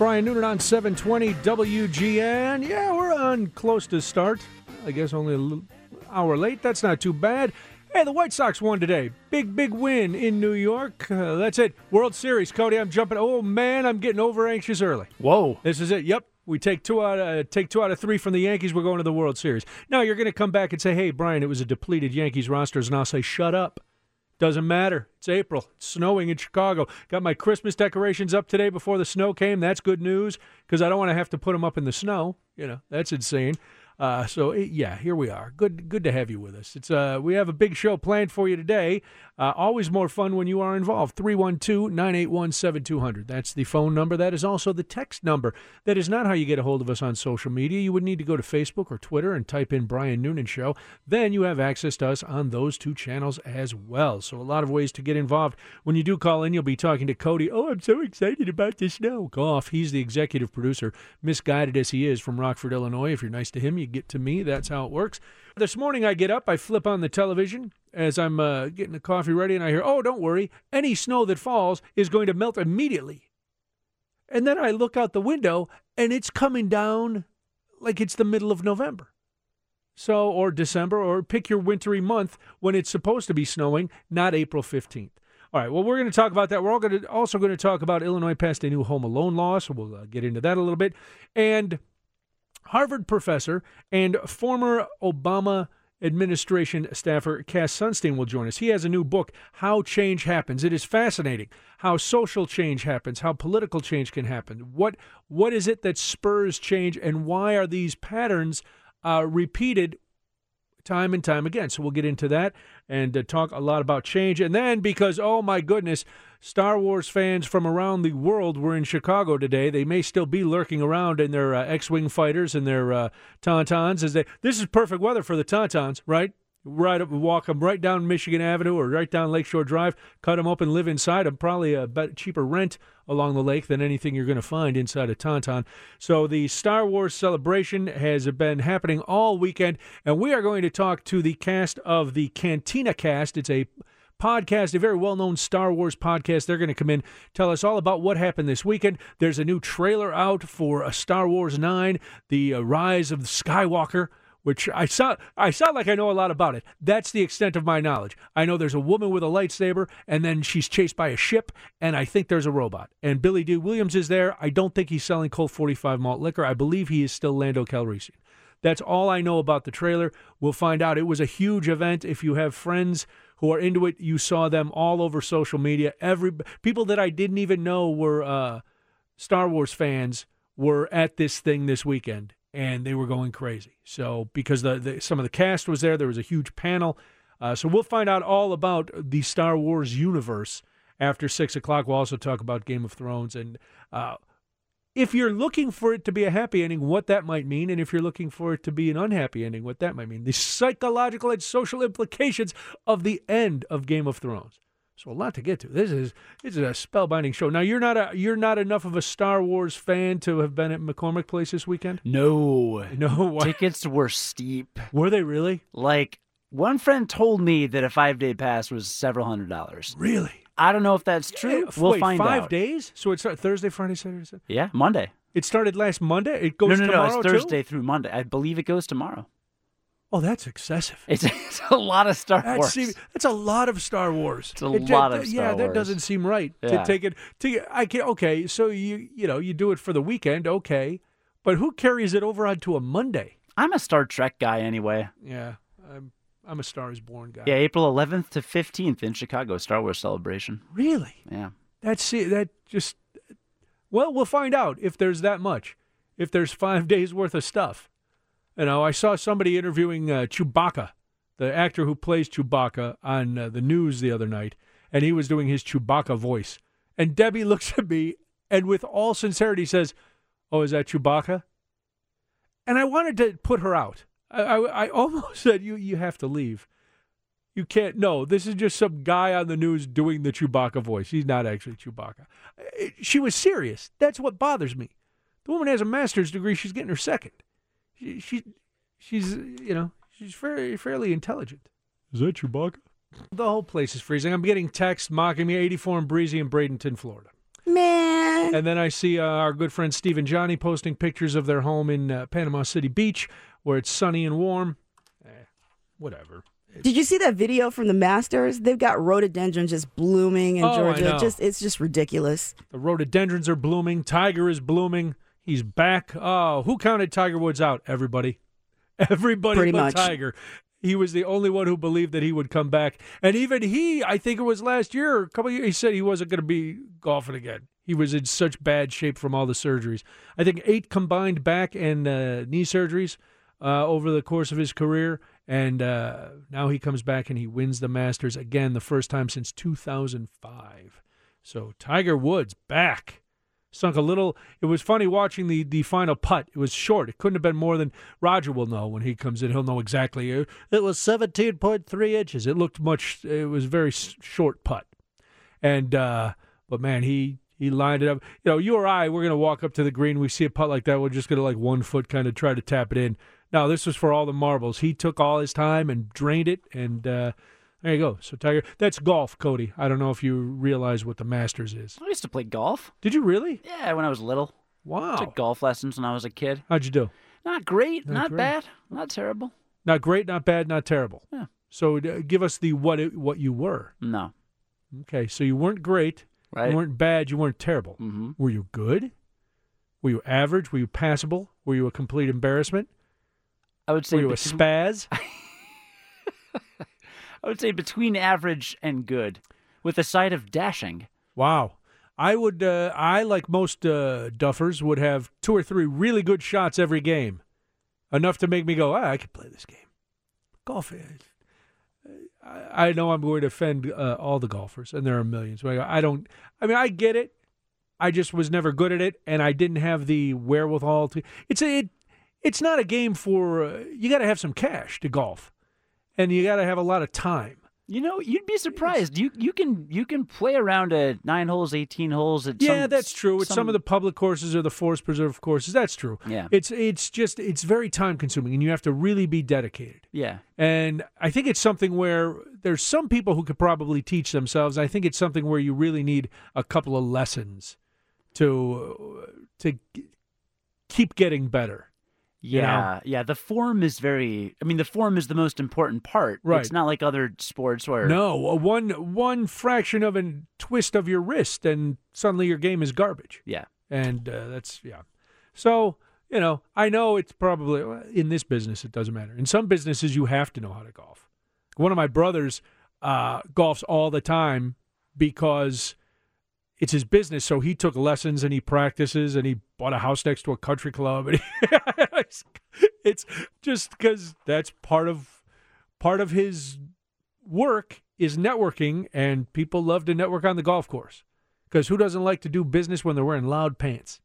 Brian Noonan on 720 WGN. Yeah, we're on close to start. I guess only an hour late. That's not too bad. Hey, the White Sox won today. Big, big win in New York. Uh, that's it. World Series. Cody, I'm jumping. Oh, man, I'm getting over anxious early. Whoa. This is it. Yep. We take two out of take two out of three from the Yankees. We're going to the World Series. Now you're going to come back and say, "Hey, Brian, it was a depleted Yankees roster," and I'll say, "Shut up." Doesn't matter. It's April. It's snowing in Chicago. Got my Christmas decorations up today before the snow came. That's good news because I don't want to have to put them up in the snow. You know, that's insane. Uh, so eh, yeah, here we are. Good, good to have you with us. It's uh, we have a big show planned for you today. Uh, always more fun when you are involved. 312-981-7200. That's the phone number. That is also the text number. That is not how you get a hold of us on social media. You would need to go to Facebook or Twitter and type in Brian Noonan Show. Then you have access to us on those two channels as well. So a lot of ways to get involved. When you do call in, you'll be talking to Cody. Oh, I'm so excited about this snow. Golf. He's the executive producer, misguided as he is from Rockford, Illinois. If you're nice to him, you get to me. That's how it works. This morning I get up, I flip on the television as I'm uh, getting the coffee ready, and I hear, oh, don't worry, any snow that falls is going to melt immediately. And then I look out the window, and it's coming down like it's the middle of November. So, or December, or pick your wintry month when it's supposed to be snowing, not April 15th. All right, well, we're going to talk about that. We're all going to, also going to talk about Illinois passed a new home alone law, so we'll uh, get into that a little bit. And Harvard professor and former Obama administration staffer Cass Sunstein will join us. He has a new book, How Change Happens. It is fascinating how social change happens, how political change can happen. What what is it that spurs change, and why are these patterns uh, repeated time and time again? So we'll get into that and uh, talk a lot about change. And then because oh my goodness, Star Wars fans from around the world were in Chicago today. They may still be lurking around in their uh, X-wing fighters and their uh, tauntauns. As they, this is perfect weather for the tauntauns, right? Right up, walk them right down Michigan Avenue or right down Lakeshore Drive. Cut them up and live inside them. Probably a cheaper rent along the lake than anything you're going to find inside a tauntaun. So the Star Wars celebration has been happening all weekend, and we are going to talk to the cast of the Cantina Cast. It's a podcast, a very well known Star Wars podcast. They're going to come in, tell us all about what happened this weekend. There's a new trailer out for a Star Wars 9, The uh, Rise of Skywalker. Which I saw, I sound like I know a lot about it. That's the extent of my knowledge. I know there's a woman with a lightsaber, and then she's chased by a ship, and I think there's a robot. And Billy Dee Williams is there. I don't think he's selling Colt 45 malt liquor. I believe he is still Lando Calrissian. That's all I know about the trailer. We'll find out. It was a huge event. If you have friends who are into it. You saw them all over social media. Every people that I didn't even know were uh, Star Wars fans were at this thing this weekend, and they were going crazy. So because the, the some of the cast was there, there was a huge panel. Uh, so we'll find out all about the Star Wars universe after six o'clock. We'll also talk about Game of Thrones and. Uh, if you're looking for it to be a happy ending, what that might mean, and if you're looking for it to be an unhappy ending, what that might mean, the psychological and social implications of the end of Game of Thrones. So a lot to get to. This is this is a spellbinding show. Now you're not a you're not enough of a Star Wars fan to have been at McCormick Place this weekend. No, no. Why? Tickets were steep. Were they really? Like one friend told me that a five day pass was several hundred dollars. Really? I don't know if that's true. Yeah, we'll wait, find five out. days? So it's Thursday, Friday, Saturday, Sunday. Yeah, Monday. It started last Monday. It goes no, no, no. tomorrow It's Thursday too? through Monday. I believe it goes tomorrow. Oh, that's excessive. It's, it's a lot of Star That's, Wars. that's a lot of Star Wars. It's a It- lot that- of Yeah, Star that doesn't seem right to take it. To I can okay. So you you know you do it for the weekend, okay, but who carries it over onto a Monday? I'm a Star Trek guy anyway. Yeah, I'm I'm a Star is Born guy. Yeah, April 11th to 15th in Chicago, Star Wars celebration. really. Yeah. That's it. That just well, we'll find out if there's that much. If there's five days worth of stuff. You know, I saw somebody interviewing uh, Chewbacca, the actor who plays Chewbacca, on uh, the news the other night, and he was doing his Chewbacca voice. And Debbie looks at me and, with all sincerity, says, "Oh, is that Chewbacca?" And I wanted to put her out. I, I, I almost said, "You, you have to leave." You can't. No, this is just some guy on the news doing the Chewbacca voice. He's not actually Chewbacca. Uh, She was serious. That's what bothers me. The woman has a master's degree. She's getting her second. She, she she's you know she's very fairly intelligent. Is that Chewbacca? The whole place is freezing. I'm getting texts mocking me. 84 and breezy in Bradenton, Florida. Man. And then I see uh, our good friend Steve and Johnny posting pictures of their home in uh, Panama City Beach, where it's sunny and warm. Eh, whatever. Did you see that video from the Masters? They've got rhododendron just blooming in Oh, I Georgia. know. Just it's just ridiculous. The rhododendrons are blooming. Tiger is blooming. He's back. Oh, who counted Tiger Woods out? Everybody. Everybody Pretty but much. Tiger. He was the only one who believed that he would come back. And even he, I think it was last year, a couple of years, he said he wasn't going to be golfing again. He was in such bad shape from all the surgeries. I think eight combined back and uh, knee surgeries uh, over the course of his career. And uh, now he comes back and he wins the Masters again, the first time since 2005. So Tiger Woods back. Sunk a little. It was funny watching the, the final putt. It was short. It couldn't have been more than Roger will know when he comes in. He'll know exactly. It was 17.3 inches. It looked much, it was very short putt. And, uh, but man, he, he lined it up. You know, you or I, we're going to walk up to the green. We see a putt like that. We're just going to like one foot kind of try to tap it in. No, this was for all the marbles. He took all his time and drained it. And, uh, there you go. So Tiger, that's golf, Cody. I don't know if you realize what the Masters is. I used to play golf. Did you really? Yeah, when I was little. Wow. Took golf lessons when I was a kid. How'd you do? Not great, Not not, great. bad, not terrible. Not great, not bad, not terrible. Yeah. So uh, give us the what it, what you were. No, Okay, so you weren't great, right? you weren't bad, you weren't terrible. mm-hmm. Were you good? Were you average? Were you passable? Were you a complete embarrassment? I would say Were you a between- spaz? I would say between average and good, with a side of dashing. Wow. I would. Uh, I like most uh, duffers would have two or three really good shots every game, enough to make me go, ah, I could play this game. Golf. is- I, I know I'm going to offend uh, all the golfers, and there are millions. But I, I don't. I mean, I get it. I just was never good at it, and I didn't have the wherewithal to. It's a. It, it's not a game for. Uh, you got to have some cash to golf, and you got to have a lot of time. You know, you'd be surprised. You you can you can play around at nine holes, eighteen holes. At Yeah, some- that's true. With some, of the public courses or the forest preserve courses, that's true. Yeah. It's it's just it's very time consuming and you have to really be dedicated. yeah. And I think it's something where there's some people who could probably teach themselves. I think it's something where you really need a couple of lessons to to keep getting better. You know? Yeah, yeah. The form is very. I mean, the form is the most important part. Right. It's not like other sports where. No, one one fraction of a twist of your wrist and suddenly your game is garbage. Yeah. and uh, that's yeah. So you know, I know it's probably in this business it doesn't matter. In some businesses, you have to know how to golf. One of my brothers uh, golfs all the time because it's his business. So he took lessons and he practices and he bought a house next to a country club. And he, it's just because that's part of part of his work is networking, and people love to network on the golf course. Because who doesn't like to do business when they're wearing loud pants?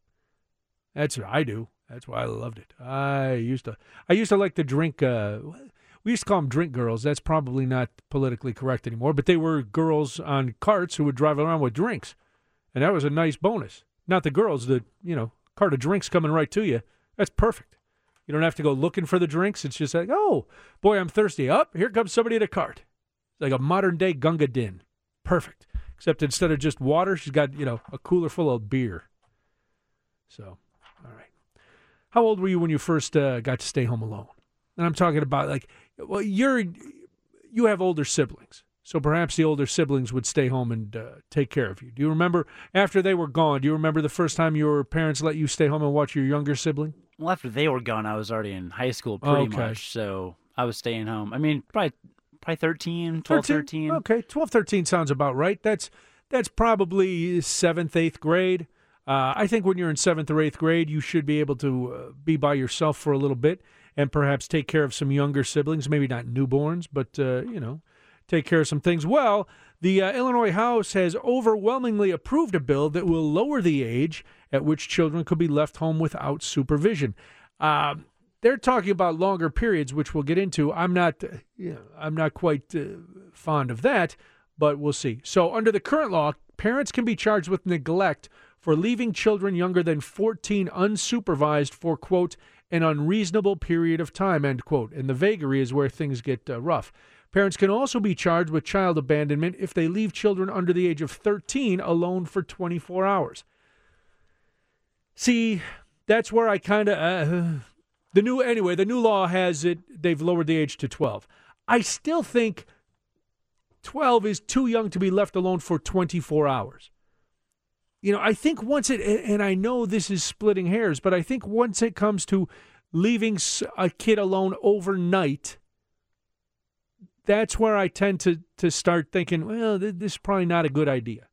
That's what I do. That's why I loved it. I used to. I used to like to drink. Uh, we used to call them drink girls. That's probably not politically correct anymore. But they were girls on carts who would drive around with drinks, and that was a nice bonus. Not the girls. The you know cart of drinks coming right to you. That's perfect. You don't have to go looking for the drinks. It's just like, oh boy, I'm thirsty. Up here comes somebody in a cart. It's like a modern day Gunga Din. Perfect. Except instead of just water, she's got, you know, a cooler full of beer. So, all right. How old were you when you first uh, got to stay home alone? And I'm talking about like, well, you're, you have older siblings. So perhaps the older siblings would stay home and uh, take care of you. Do you remember after they were gone? Do you remember the first time your parents let you stay home and watch your younger sibling? Well, after they were gone, I was already in high school pretty Okay. much. So I was staying home. I mean, probably probably 13, 12, 13. Okay, 12, 13 sounds about right. That's that's probably seventh, eighth grade. Uh, I think when you're in seventh or eighth grade, you should be able to uh, be by yourself for a little bit and perhaps take care of some younger siblings. Maybe not newborns, but uh, you know, take care of some things. Well, the uh, Illinois House has overwhelmingly approved a bill that will lower the age at which children could be left home without supervision. Um, they're talking about longer periods, which we'll get into. I'm not, uh, you know, I'm not quite uh, fond of that, but we'll see. So, under the current law, parents can be charged with neglect for leaving children younger than 14 unsupervised for quote an unreasonable period of time end quote. And the vagary is where things get uh, rough. Parents can also be charged with child abandonment if they leave children under the age of 13 alone for 24 hours. See, that's where I kind of uh, the new anyway. The new law has it. They've lowered the age to 12. I still think 12 is too young to be left alone for 24 hours. You know, I think once it, and I know this is splitting hairs, but I think once it comes to leaving a kid alone overnight, that's where I tend to, to start thinking, well, this is probably not a good idea.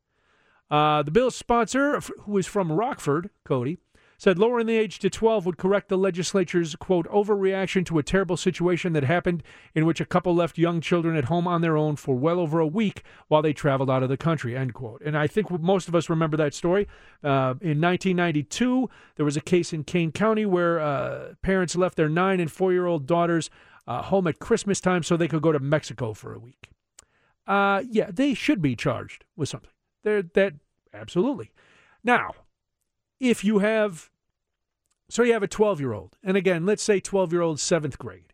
Uh, the bill's sponsor, who is from Rockford, Cody, said lowering the age to 12 would correct the legislature's, quote, overreaction to a terrible situation that happened in which a couple left young children at home on their own for well over a week while they traveled out of the country, end quote. And I think most of us remember that story. Uh, in 1992, there was a case in Kane County where uh, parents left their nine and four year old daughters uh, home at Christmas time so they could go to Mexico for a week. Uh, yeah, they should be charged with something. They're, that absolutely. Now, if you have so you have a 12 year old. And again, let's say 12 year old, seventh grade.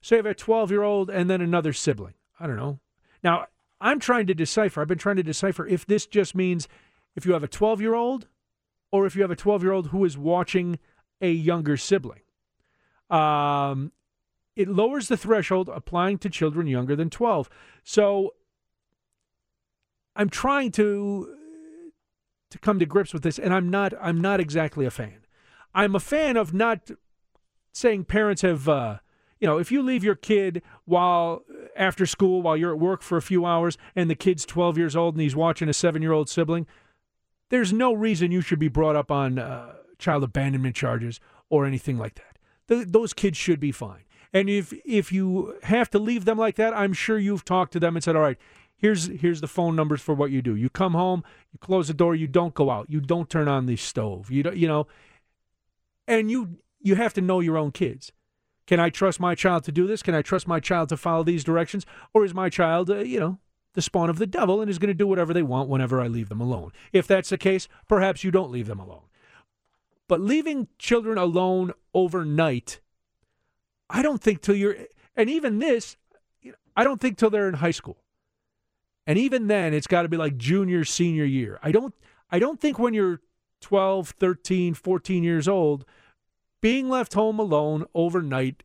So you have a 12 year old and then another sibling. I don't know. Now, I'm trying to decipher, I've been trying to decipher if this just means if you have a 12 year old or if you have a 12 year old who is watching a younger sibling. Um, it lowers the threshold applying to children younger than 12. So I'm trying to to come to grips with this and I'm not I'm not exactly a fan. I'm a fan of not saying parents have, uh, you know, if you leave your kid while after school while you're at work for a few hours and the kid's 12 years old and he's watching a seven year old sibling, there's no reason you should be brought up on uh, child abandonment charges or anything like that. The, those kids should be fine. And if if you have to leave them like that, I'm sure you've talked to them and said, "All right, here's here's the phone numbers for what you do. You come home, you close the door, you don't go out, you don't turn on the stove. You don't, you know, and you you have to know your own kids. Can I trust my child to do this? Can I trust my child to follow these directions? Or is my child, uh, you know, the spawn of the devil and is going to do whatever they want whenever I leave them alone? If that's the case, perhaps you don't leave them alone. But leaving children alone overnight, I don't think till you're, and even this, I don't think till they're in high school. And even then, it's got to be like junior, senior year. I don't, I don't think when you're 12, 13, 14 years old, being left home alone overnight,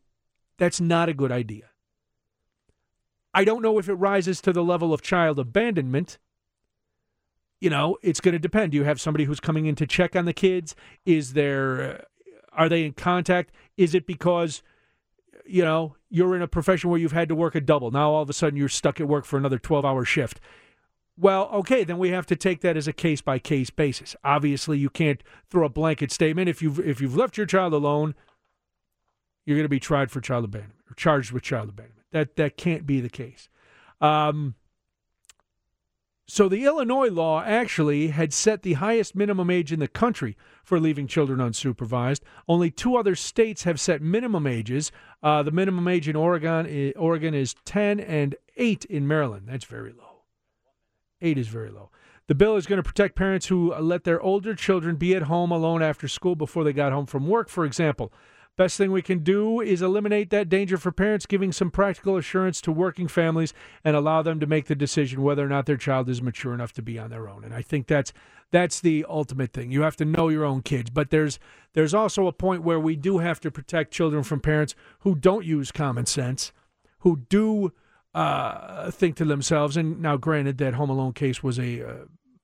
that's not a good idea. I don't know if it rises to the level of child abandonment. You know, it's going to depend. Do you have somebody who's coming in to check on the kids? Is there, uh, are they in contact? Is it because, you know, you're in a profession where you've had to work a double? Now all of a sudden you're stuck at work for another 12 hour shift. Well, okay, then we have to take that as a case by case basis. Obviously, you can't throw a blanket statement. If you've if you've left your child alone, you're going to be tried for child abandonment or charged with child abandonment. That that can't be the case. Um, so the Illinois law actually had set the highest minimum age in the country for leaving children unsupervised. Only two other states have set minimum ages. Uh, the minimum age in Oregon, Oregon is 10 and 8 in Maryland. That's very low. Eight is very low. The bill is going to protect parents who let their older children be at home alone after school before they got home from work, for example. Best thing we can do is eliminate that danger for parents, giving some practical assurance to working families and allow them to make the decision whether or not their child is mature enough to be on their own. And I think that's that's the ultimate thing. You have to know your own kids, but there's there's also a point where we do have to protect children from parents who don't use common sense, who do uh, think to themselves, and now granted that Home Alone case was a uh,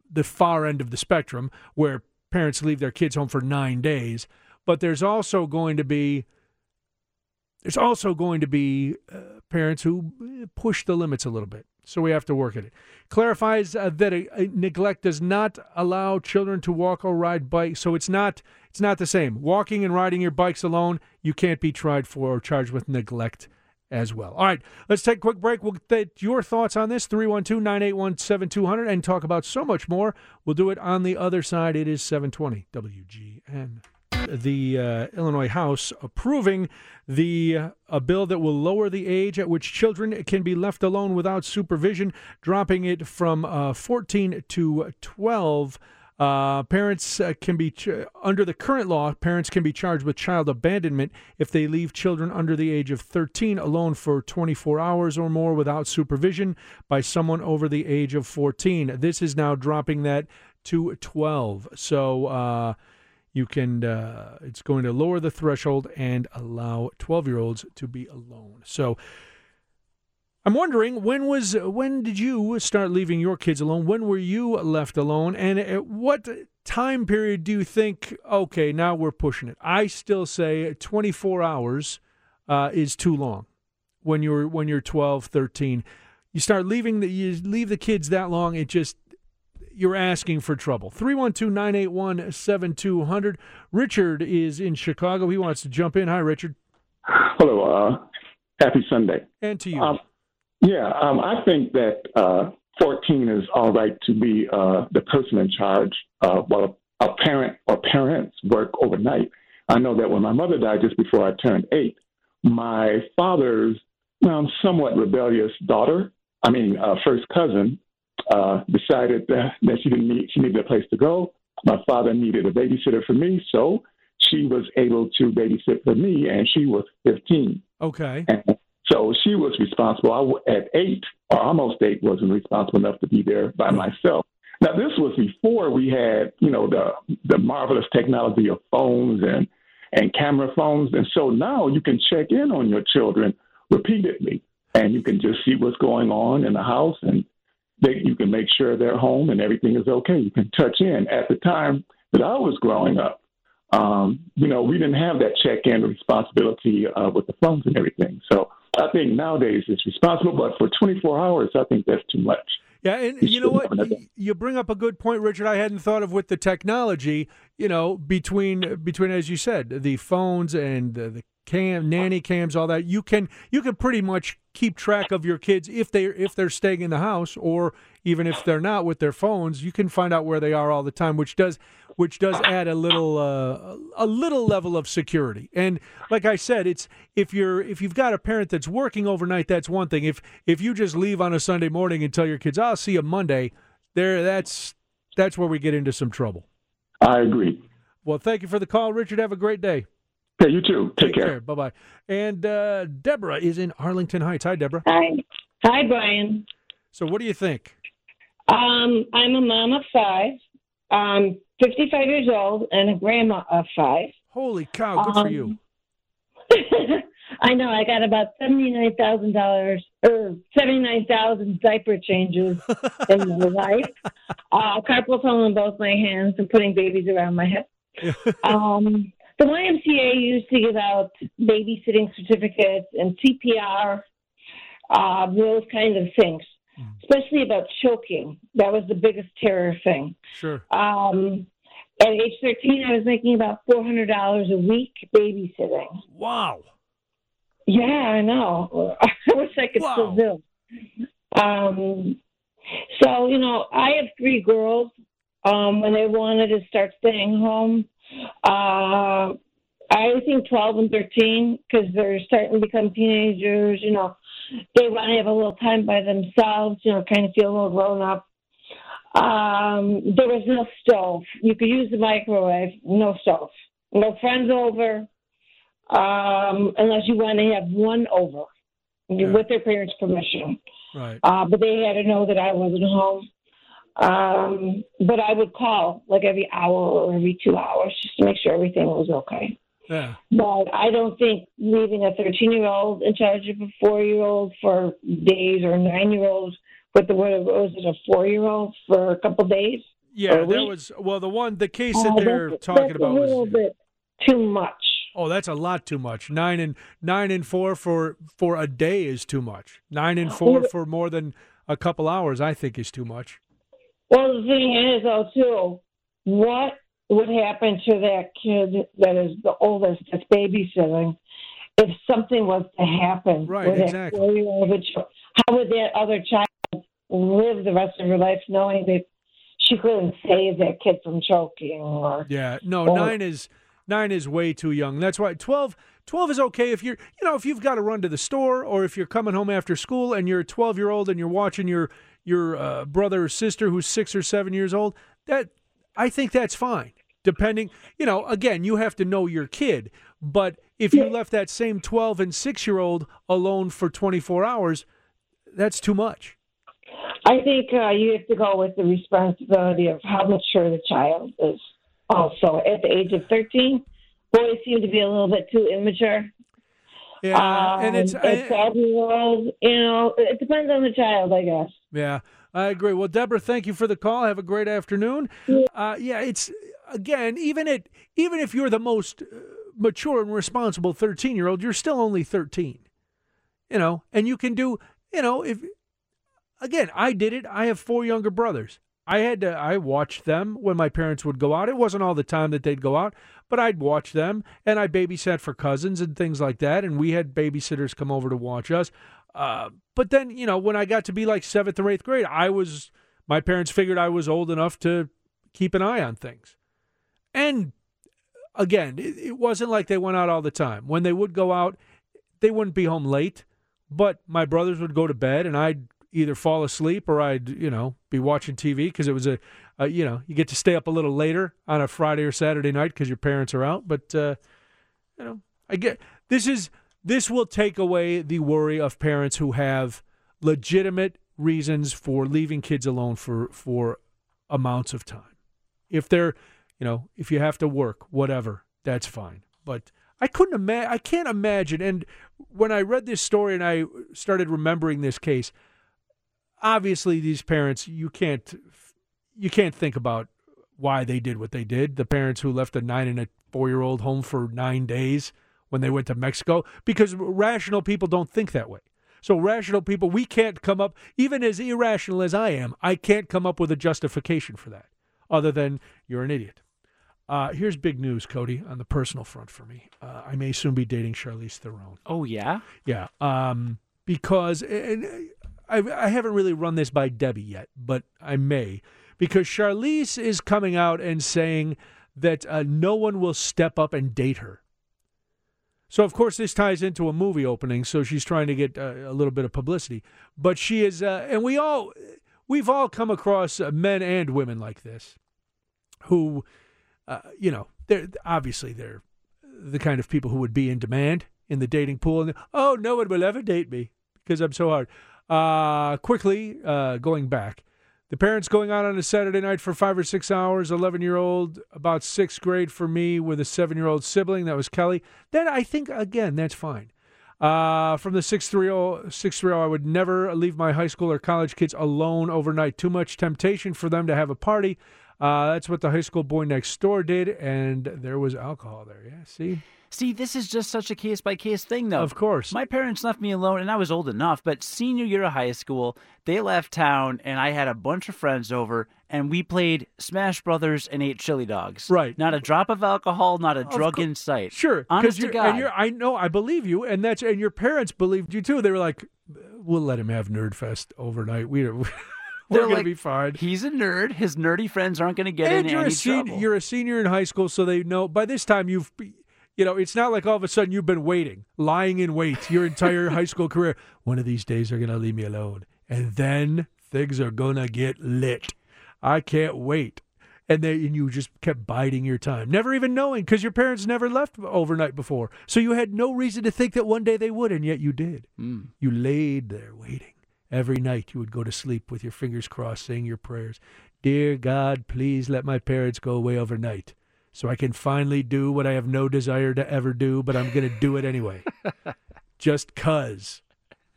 the far end of the spectrum where parents leave their kids home for nine days, but there's also going to be there's also going to be uh, parents who push the limits a little bit. So we have to work at it. Clarifies uh, that a, a neglect does not allow children to walk or ride bikes. So it's not it's not the same. Walking and riding your bikes alone, you can't be tried for or charged with neglect as well. All right, let's take a quick break. We'll get your thoughts on this 312 981 7200 and talk about so much more. We'll do it on the other side. It is 720 WGN. The uh, Illinois House approving the uh, a bill that will lower the age at which children can be left alone without supervision, dropping it from uh, 14 to 12. Uh, parents uh, can be ch- under the current law. Parents can be charged with child abandonment if they leave children under the age of 13 alone for 24 hours or more without supervision by someone over the age of 14. This is now dropping that to 12. So uh, you can. Uh, it's going to lower the threshold and allow 12 year olds to be alone. So. I'm wondering when was when did you start leaving your kids alone? When were you left alone? And at what time period do you think? Okay, now we're pushing it. I still say 24 hours uh, is too long. When you're when you're 12, 13, you start leaving the you leave the kids that long. It just you're asking for trouble. 312 981 7200. Richard is in Chicago. He wants to jump in. Hi, Richard. Hello. Uh, happy Sunday. And to you. Um, yeah, um, I think that uh, 14 is all right to be uh, the person in charge uh, while a parent or parents work overnight. I know that when my mother died just before I turned eight, my father's um, somewhat rebellious daughter, I mean, uh, first cousin, uh, decided that, that she didn't need, she needed a place to go. My father needed a babysitter for me, so she was able to babysit for me, and she was 15. Okay. And so she was responsible. I, at eight, or almost eight, wasn't responsible enough to be there by myself. Now, this was before we had, you know, the the marvelous technology of phones and and camera phones, and so now you can check in on your children repeatedly, and you can just see what's going on in the house, and they, you can make sure they're home and everything is okay. You can touch in. At the time that I was growing up, um, you know, we didn't have that check-in responsibility uh, with the phones and everything. So I think nowadays it's responsible, but for 24 hours, I think that's too much. Yeah, and you know what? You bring up a good point, Richard. I hadn't thought of with the technology. You know, between between as you said, the phones and the, the cam, nanny cams, all that. You can you can pretty much keep track of your kids if they if they're staying in the house, or even if they're not with their phones. You can find out where they are all the time, which does which does add a little uh, a little level of security. And like I said, it's if you're if you've got a parent that's working overnight, that's one thing. If if you just leave on a Sunday morning and tell your kids, "I'll see you Monday," there that's that's where we get into some trouble. I agree. Well, thank you for the call, Richard. Have a great day. Hey, you too. Take, Take care. Bye bye. And uh, Deborah is in Arlington Heights. Hi, Deborah. Hi. Hi, Brian. So, what do you think? Um, I'm a mom of five. I'm 55 years old and a grandma of five. Holy cow! Good for you. Um, I know. I got about seventy-nine thousand dollars or seventy-nine thousand diaper changes in my life. Uh, carpal tunnel in both my hands and putting babies around my hip. um, the YMCA used to give out babysitting certificates and CPR, uh, those kind of things, especially about choking. That was the biggest terror thing. Sure. Um, at age 13, I was making about $400 a week babysitting. Wow. Yeah, I know. I wish I could Wow. still do. Um, so, you know, I have three girls. Um, when they wanted to start staying home, uh, I think 12 and 13, because they're starting to become teenagers, you know, they want to have a little time by themselves, you know, kind of feel a little grown up. Um, there was no stove. You could use the microwave, no stove. No friends over, um, unless you want to have one over Yeah. with their parents' permission. Right. Uh, but they had to know that I wasn't home. Um, but I would call like every hour or every two hours just to make sure everything was okay. Yeah. But I don't think leaving a 13 year old in charge of a four year old for days or nine year old with the what was it a four year old for a couple days. Yeah. That was well. The one, the case Uh, that they're that's, talking that's about a little was. bit too much. Oh, that's a lot too much. Nine and nine and four for for a day is too much. Nine and four for more than a couple hours, I think, is too much. Well, the thing is, though, too, what would happen to that kid that is the oldest that's babysitting if something was to happen? Right, with exactly. child? How would that other child live the rest of her life knowing that she couldn't save that kid from choking? Or Yeah. No, Or- nine is nine is way too young. That's why 12, 12 is okay if you're you know if you've got to run to the store or if you're coming home after school and you're a twelve year old and you're watching your your uh, brother or sister who's six or seven years old. That I think that's fine. Depending, you know, again, you have to know your kid. But if you left that same 12 and 6 year old alone for 24 hours, that's too much. I think uh, you have to go with the responsibility of how mature the child is. Also, at the age of 13, boys seem to be a little bit too immature. Yeah, and it's Um, I- 12 year old, you know, it depends on the child, I guess. Yeah, I agree. Well, Deborah, thank you for the call. Have a great afternoon. Uh, yeah, it's again, even it, even if you're the most uh, mature and responsible 13 year old, you're still only 13. You know, and you can do, you know, if again, I did it. I have four younger brothers. I had to. I watched them when my parents would go out. It wasn't all the time that they'd go out, but I'd watch them, and I babysat for cousins and things like that. And we had babysitters come over to watch us. Uh, but then, you know, when I got to be like seventh or eighth grade, I was. My parents figured I was old enough to keep an eye on things. And again, it, it wasn't like they went out all the time. When they would go out, they wouldn't be home late, but my brothers would go to bed and I'd either fall asleep or I'd, you know, be watching TV because it was a, a, you know, you get to stay up a little later on a Friday or Saturday night because your parents are out. But, uh, you know, I get this is, this will take away the worry of parents who have legitimate reasons for leaving kids alone for, for amounts of time. If they're, you know, if you have to work, whatever, that's fine. But I couldn't imagine, I can't imagine. And when I read this story and I started remembering this case, obviously these parents, you can't, you can't think about why they did what they did. The parents who left a nine and a four year old home for nine days when they went to Mexico, because rational people don't think that way. So rational people, we can't come up, even as irrational as I am, I can't come up with a justification for that, other than you're an idiot. Uh, here's big news, Cody, on the personal front for me. Uh, I may soon be dating Charlize Theron. Oh yeah. Yeah, um, because and I, I haven't really run this by Debbie yet, but I may because Charlize is coming out and saying that uh, no one will step up and date her. So of course this ties into a movie opening, so she's trying to get uh, a little bit of publicity. But she is, uh, and we all, we've all come across uh, men and women like this, who, uh, you know, they're obviously they're the kind of people who would be in demand in the dating pool. And oh, no one will ever date me because I'm so hard. Uh, quickly uh, going back, the parents going out on a Saturday night for five or six hours. Eleven year old, about sixth grade for me, with a seven year old sibling. That was Kelly. Then I think again that's fine. Uh, from the six three zero six three zero, I would never leave my high school or college kids alone overnight. Too much temptation for them to have a party. Uh, that's what the high school boy next door did, and there was alcohol there. Yeah, see, See, this is just such a case by case thing, though. of course. My parents left me alone, and I was old enough. But senior year of high school, they left town, and I had a bunch of friends over, and we played Smash Brothers and ate chili dogs. Right. Not a drop of alcohol, not a drug cour- in sight. Sure, Honest to you're, God. and you're, I know, I believe you, and that's and your parents believed you too. They were like, "We'll let him have Nerdfest overnight. We, we're They're gonna like, be fine." He's a nerd. His nerdy friends aren't going to get And in you're any a sen- trouble. you're a senior in high school, so they know. By this time, you've, you know, it's not like all of a sudden you've been waiting, lying in wait your entire high school career. One of these days, they're gonna leave me alone, and then things are gonna get lit. I can't wait. And they and you just kept biding your time, never even knowing because your parents never left overnight before, so you had no reason to think that one day they would, and yet you did. Mm. You laid there waiting. Every night you would go to sleep with your fingers crossed, saying your prayers. Dear God, please let my parents go away overnight so I can finally do what I have no desire to ever do, but I'm going to do it anyway. Just cuz.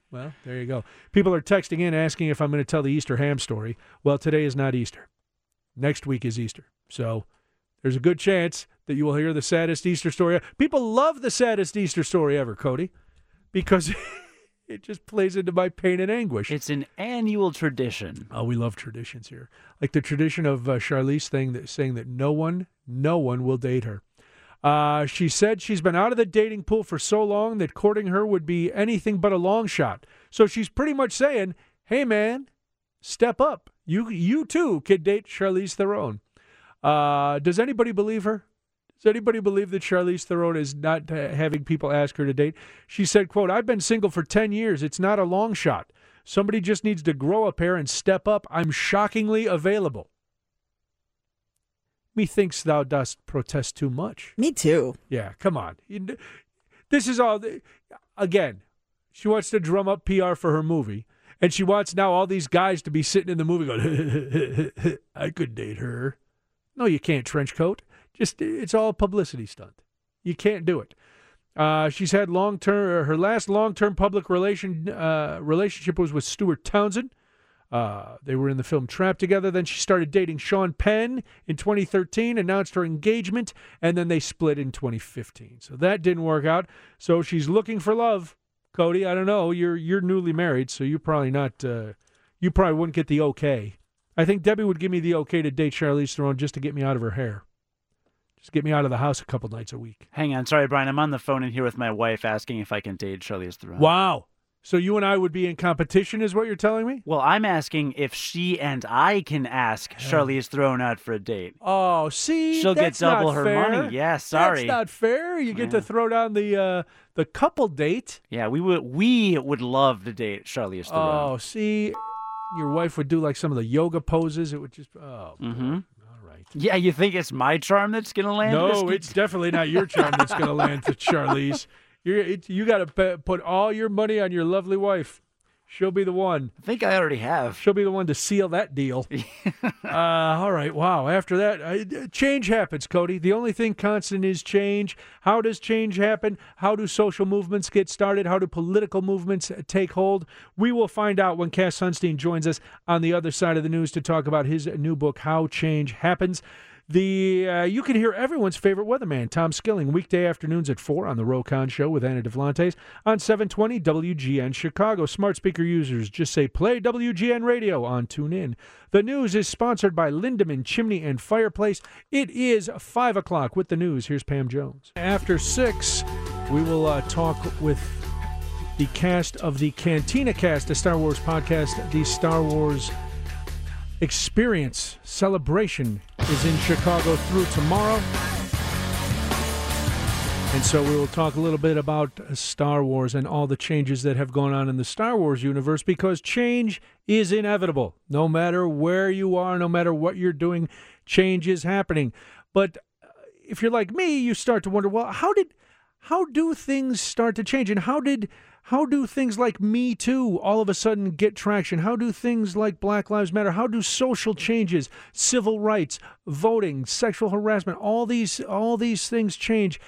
Well, there you go. People are texting in asking if I'm going to tell the Easter ham story. Well, today is not Easter. Next week is Easter. So there's a good chance that you will hear the saddest Easter story. People love the saddest Easter story ever, Cody, because it just plays into my pain and anguish. It's an annual tradition. Oh, we love traditions here. Like the tradition of uh, Charlize thing that saying that no one, no one will date her. Uh, she said she's been out of the dating pool for so long that courting her would be anything but a long shot. So she's pretty much saying, "Hey, man, step up. You, you too, could date Charlize Theron." Uh, does anybody believe her? Does anybody believe that Charlize Theron is not having people ask her to date? She said, "quote I've been single for ten years. It's not a long shot. Somebody just needs to grow a pair and step up. I'm shockingly available." Methinks thou dost protest too much. Me too. Yeah, come on. This is all. Again, she wants to drum up PR for her movie, and she wants now all these guys to be sitting in the movie going, "I could date her." No, you can't. Trench coat. Just it's all publicity stunt. You can't do it. Uh, she's had long term. Her last long term public relation uh, relationship was with Stuart Townsend. Uh, they were in the film Trap together. Then she started dating Sean Penn in 2013, announced her engagement, and then they split in 2015. So that didn't work out. So she's looking for love. Cody, I don't know. You're you're newly married, so you're probably not. Uh, you probably wouldn't get the okay. I think Debbie would give me the okay to date Charlize Theron just to get me out of her hair, just get me out of the house a couple nights a week. Hang on, sorry, Brian. I'm on the phone in here with my wife asking if I can date Charlize Theron. Wow. So you and I would be in competition, is what you're telling me? Well, I'm asking if she and I can ask Charlize Theron out for a date. Oh, see, She'll get that's double not her fair. money. Yeah, sorry. That's not fair. You get to throw down the uh, the couple date. Yeah, we would we would love to date Charlize Theron. Oh, see, your wife would do like some of the yoga poses. It would just oh, boy. Yeah, you think it's my charm that's gonna land? No, it's definitely not your charm that's going to land to Charlize. You're, it, you got to put all your money on your lovely wife. She'll be the one. I think I already have. She'll be the one to seal that deal. uh, all right. Wow. After that, uh, change happens, Cody. The only thing constant is change. How does change happen? How do social movements get started? How do political movements take hold? We will find out when Cass Sunstein joins us on the other side of the news to talk about his new book, How Change Happens. The uh, you can hear everyone's favorite weatherman, Tom Skilling, weekday afternoons at four on the Roe Conn Show with Anna Davlantes on 720 WGN Chicago. Smart speaker users just say play WGN Radio on TuneIn. The news is sponsored by Lindemann Chimney and Fireplace. It is five o'clock with the news. Here's Pam Jones. After six, we will uh, talk with the cast of the Cantina Cast, a Star Wars podcast, the Star Wars experience celebration is in Chicago through tomorrow. And so we will talk a little bit about uh, Star Wars and all the changes that have gone on in the Star Wars universe because change is inevitable. No matter where you are, no matter what you're doing, change is happening. But uh, if you're like me, you start to wonder, well, how did how do things start to change and how did how do things like me too all of a sudden get traction? How do things like black lives matter how do social changes civil rights voting sexual harassment all these all these things change?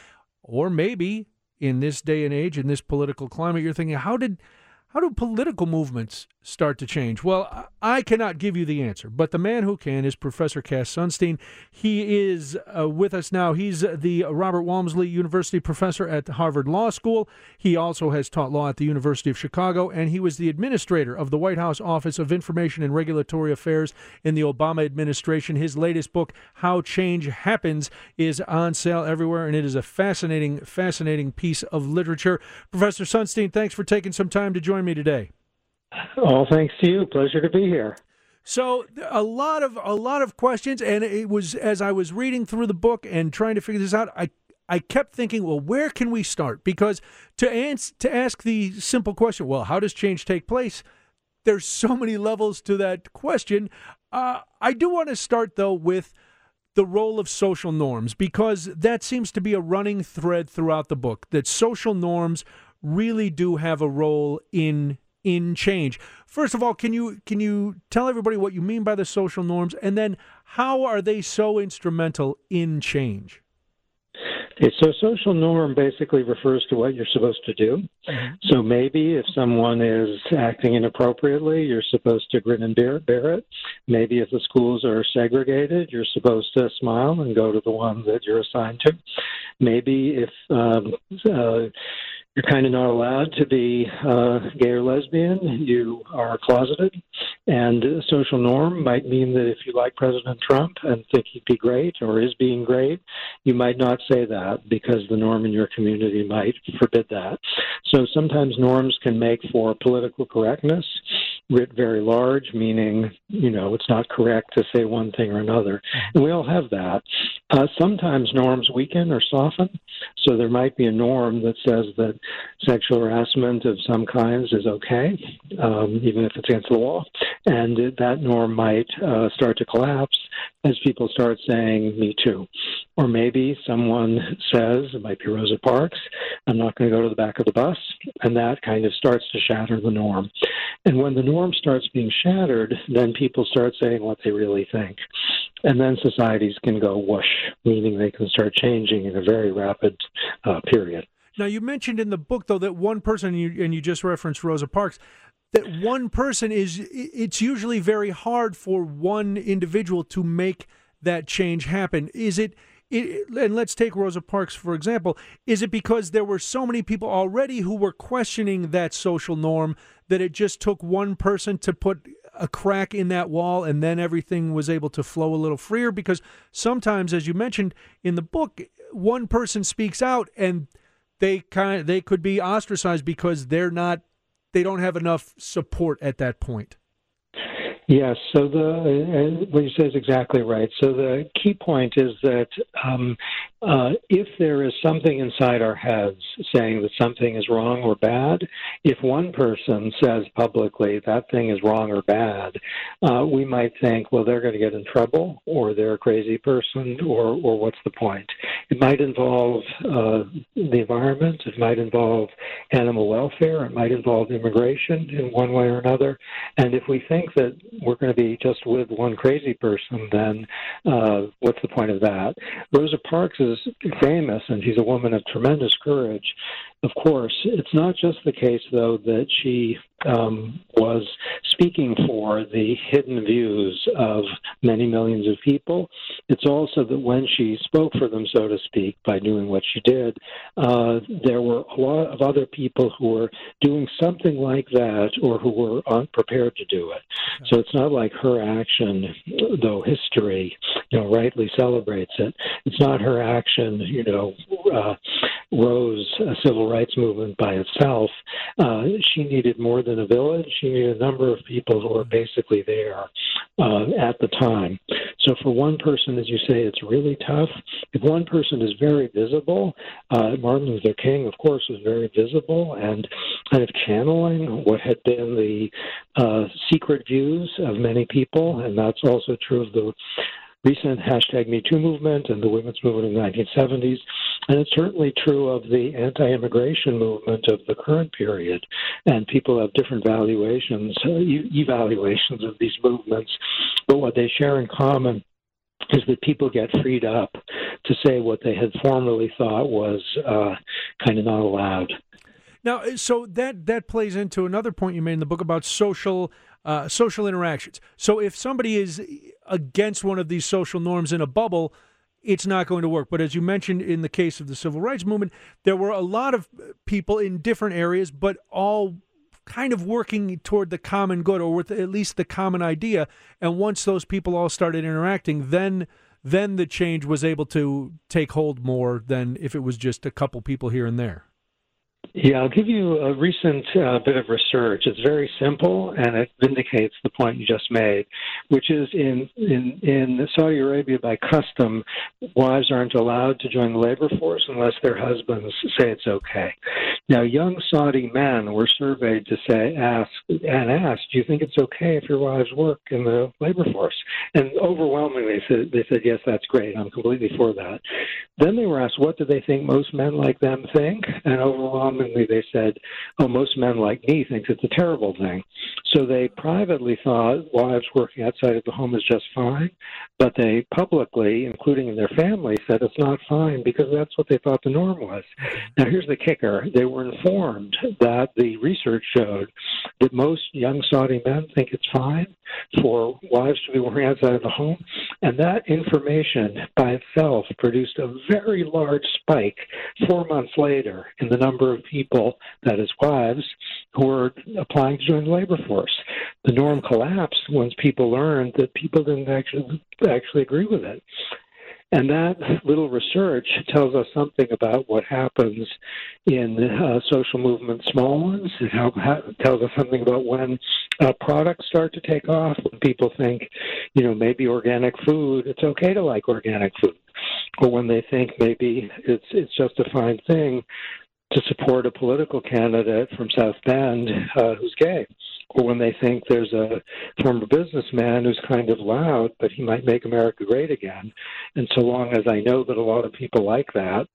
Or maybe in this day and age in this political climate you're thinking how did how do political movements start to change? Well, I cannot give you the answer, but the man who can is Professor Cass Sunstein. He is uh, with us now. He's the Robert Walmsley University professor at Harvard Law School. He also has taught law at the University of Chicago, and he was the administrator of the White House Office of Information and Regulatory Affairs in the Obama administration. His latest book, How Change Happens, is on sale everywhere, and it is a fascinating, fascinating piece of literature. Professor Sunstein, thanks for taking some time to join me today. All thanks to you. Pleasure to be here. So a lot of a lot of questions, and it was as I was reading through the book and trying to figure this out, I I kept thinking, well, where can we start? Because to ans- to ask the simple question, well, how does change take place? There's so many levels to that question. Uh, I do want to start though with the role of social norms because that seems to be a running thread throughout the book. That social norms really do have a role in in change. First of all, can you can you tell everybody what you mean by the social norms, and then how are they so instrumental in change? Okay, so social norm basically refers to what you're supposed to do. So maybe if someone is acting inappropriately, you're supposed to grin and bear, bear it. Maybe if the schools are segregated, you're supposed to smile and go to the one that you're assigned to. Maybe if um, uh, you're kind of not allowed to be uh, gay or lesbian, you are closeted. And a social norm might mean that if you like President Trump and think he'd be great or is being great, you might not say that because the norm in your community might forbid that. So sometimes norms can make for political correctness. Writ very large, meaning, you know, it's not correct to say one thing or another. And we all have that. Uh, sometimes norms weaken or soften. So there might be a norm that says that sexual harassment of some kinds is okay, um, even if it's against the law. And that norm might uh, start to collapse as people start saying, Me too. Or maybe someone says, it might be Rosa Parks, I'm not going to go to the back of the bus. And that kind of starts to shatter the norm. And when the norm starts being shattered, then people start saying what they really think. And then societies can go whoosh, meaning they can start changing in a very rapid uh, period. Now, you mentioned in the book, though, that one person, and you, and you just referenced Rosa Parks, that one person is, it's usually very hard for one individual to make that change happen. Is it, it, and let's take Rosa Parks for example. Is it because there were so many people already who were questioning that social norm that it just took one person to put a crack in that wall and then everything was able to flow a little freer? Because sometimes, as you mentioned in the book, one person speaks out and they kind of, they could be ostracized because they're not they don't have enough support at that point. Yes, so the what you say is exactly right. So the key point is that um, uh, if there is something inside our heads saying that something is wrong or bad, if one person says publicly that thing is wrong or bad, uh, we might think, well, they're going to get in trouble, or they're a crazy person, or or what's the point? It might involve uh, the environment. It might involve animal welfare. It might involve immigration in one way or another. And if we think that we're going to be just with one crazy person, then uh, what's the point of that? Rosa Parks is famous, and she's a woman of tremendous courage. Of course, it's not just the case, though, that she um, was speaking for the hidden views of many millions of people. It's also that when she spoke for them, so to speak, by doing what she did, uh, there were a lot of other people who were doing something like that or who were unprepared to do it. So it's not like her action, though history, you know, rightly celebrates it. It's not her action, you know, uh, rose a civil rights movement by itself. Uh, she needed more than a village. She needed a number of people who were basically there uh, at the time. So for one person, as you say, it's really tough. If one person is very visible, uh, Martin Luther King, of course, was very visible and kind of channeling what had been the uh, secret views of many people, and that's also true of the recent hashtag Me Too movement and the women's movement in the 1970s. And it's certainly true of the anti immigration movement of the current period. And people have different valuations, uh, evaluations of these movements. But what they share in common is that people get freed up to say what they had formerly thought was uh, kind of not allowed. Now, so that that plays into another point you made in the book about social uh, social interactions. So if somebody is against one of these social norms in a bubble, it's not going to work. But as you mentioned in the case of the civil rights movement, there were a lot of people in different areas, but all kind of working toward the common good or with at least the common idea. And once those people all started interacting, then then the change was able to take hold more than if it was just a couple people here and there. Yeah, I'll give you a recent uh, bit of research. It's very simple and it vindicates the point you just made, which is in, in, in Saudi Arabia, by custom, wives aren't allowed to join the labor force unless their husbands say it's okay. Now, young Saudi men were surveyed to say, ask, and asked, do you think it's okay if your wives work in the labor force? And overwhelmingly, they said, they said yes, that's great. I'm completely for that. Then they were asked, what do they think most men like them think? And overwhelmingly, they said, oh, most men like me think it's a terrible thing. So they privately thought wives working outside of the home is just fine, but they publicly, including in their family, said it's not fine because that's what they thought the norm was. Now, here's the kicker they were informed that the research showed that most young Saudi men think it's fine for wives to be working outside of the home, and that information by itself produced a very large spike four months later in the number of people, that is, wives, who were applying to join the labor force. The norm collapsed once people learned that people didn't actually actually agree with it. And that little research tells us something about what happens in uh, social movements, small ones. It ha- tells us something about when uh, products start to take off, when people think, you know, maybe organic food, it's okay to like organic food. Or when they think maybe it's it's just a fine thing to support a political candidate from South Bend uh, who's gay, or when they think there's a former businessman who's kind of loud, but he might make America great again. And so long as I know that a lot of people like that,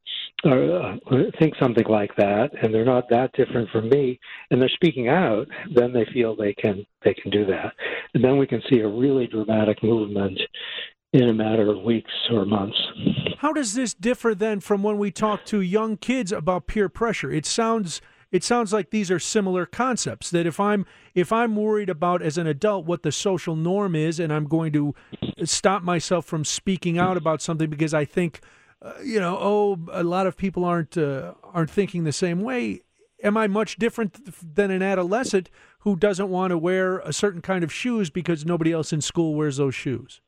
or uh, think something like that, and they're not that different from me, and they're speaking out, then they feel they can they can do that, and then we can see a really dramatic movement in a matter of weeks or months. How does this differ then from when we talk to young kids about peer pressure? It sounds it sounds like these are similar concepts that if I'm if I'm worried about as an adult what the social norm is and I'm going to stop myself from speaking out about something because I think uh, you know oh a lot of people aren't uh, aren't thinking the same way am I much different than an adolescent who doesn't want to wear a certain kind of shoes because nobody else in school wears those shoes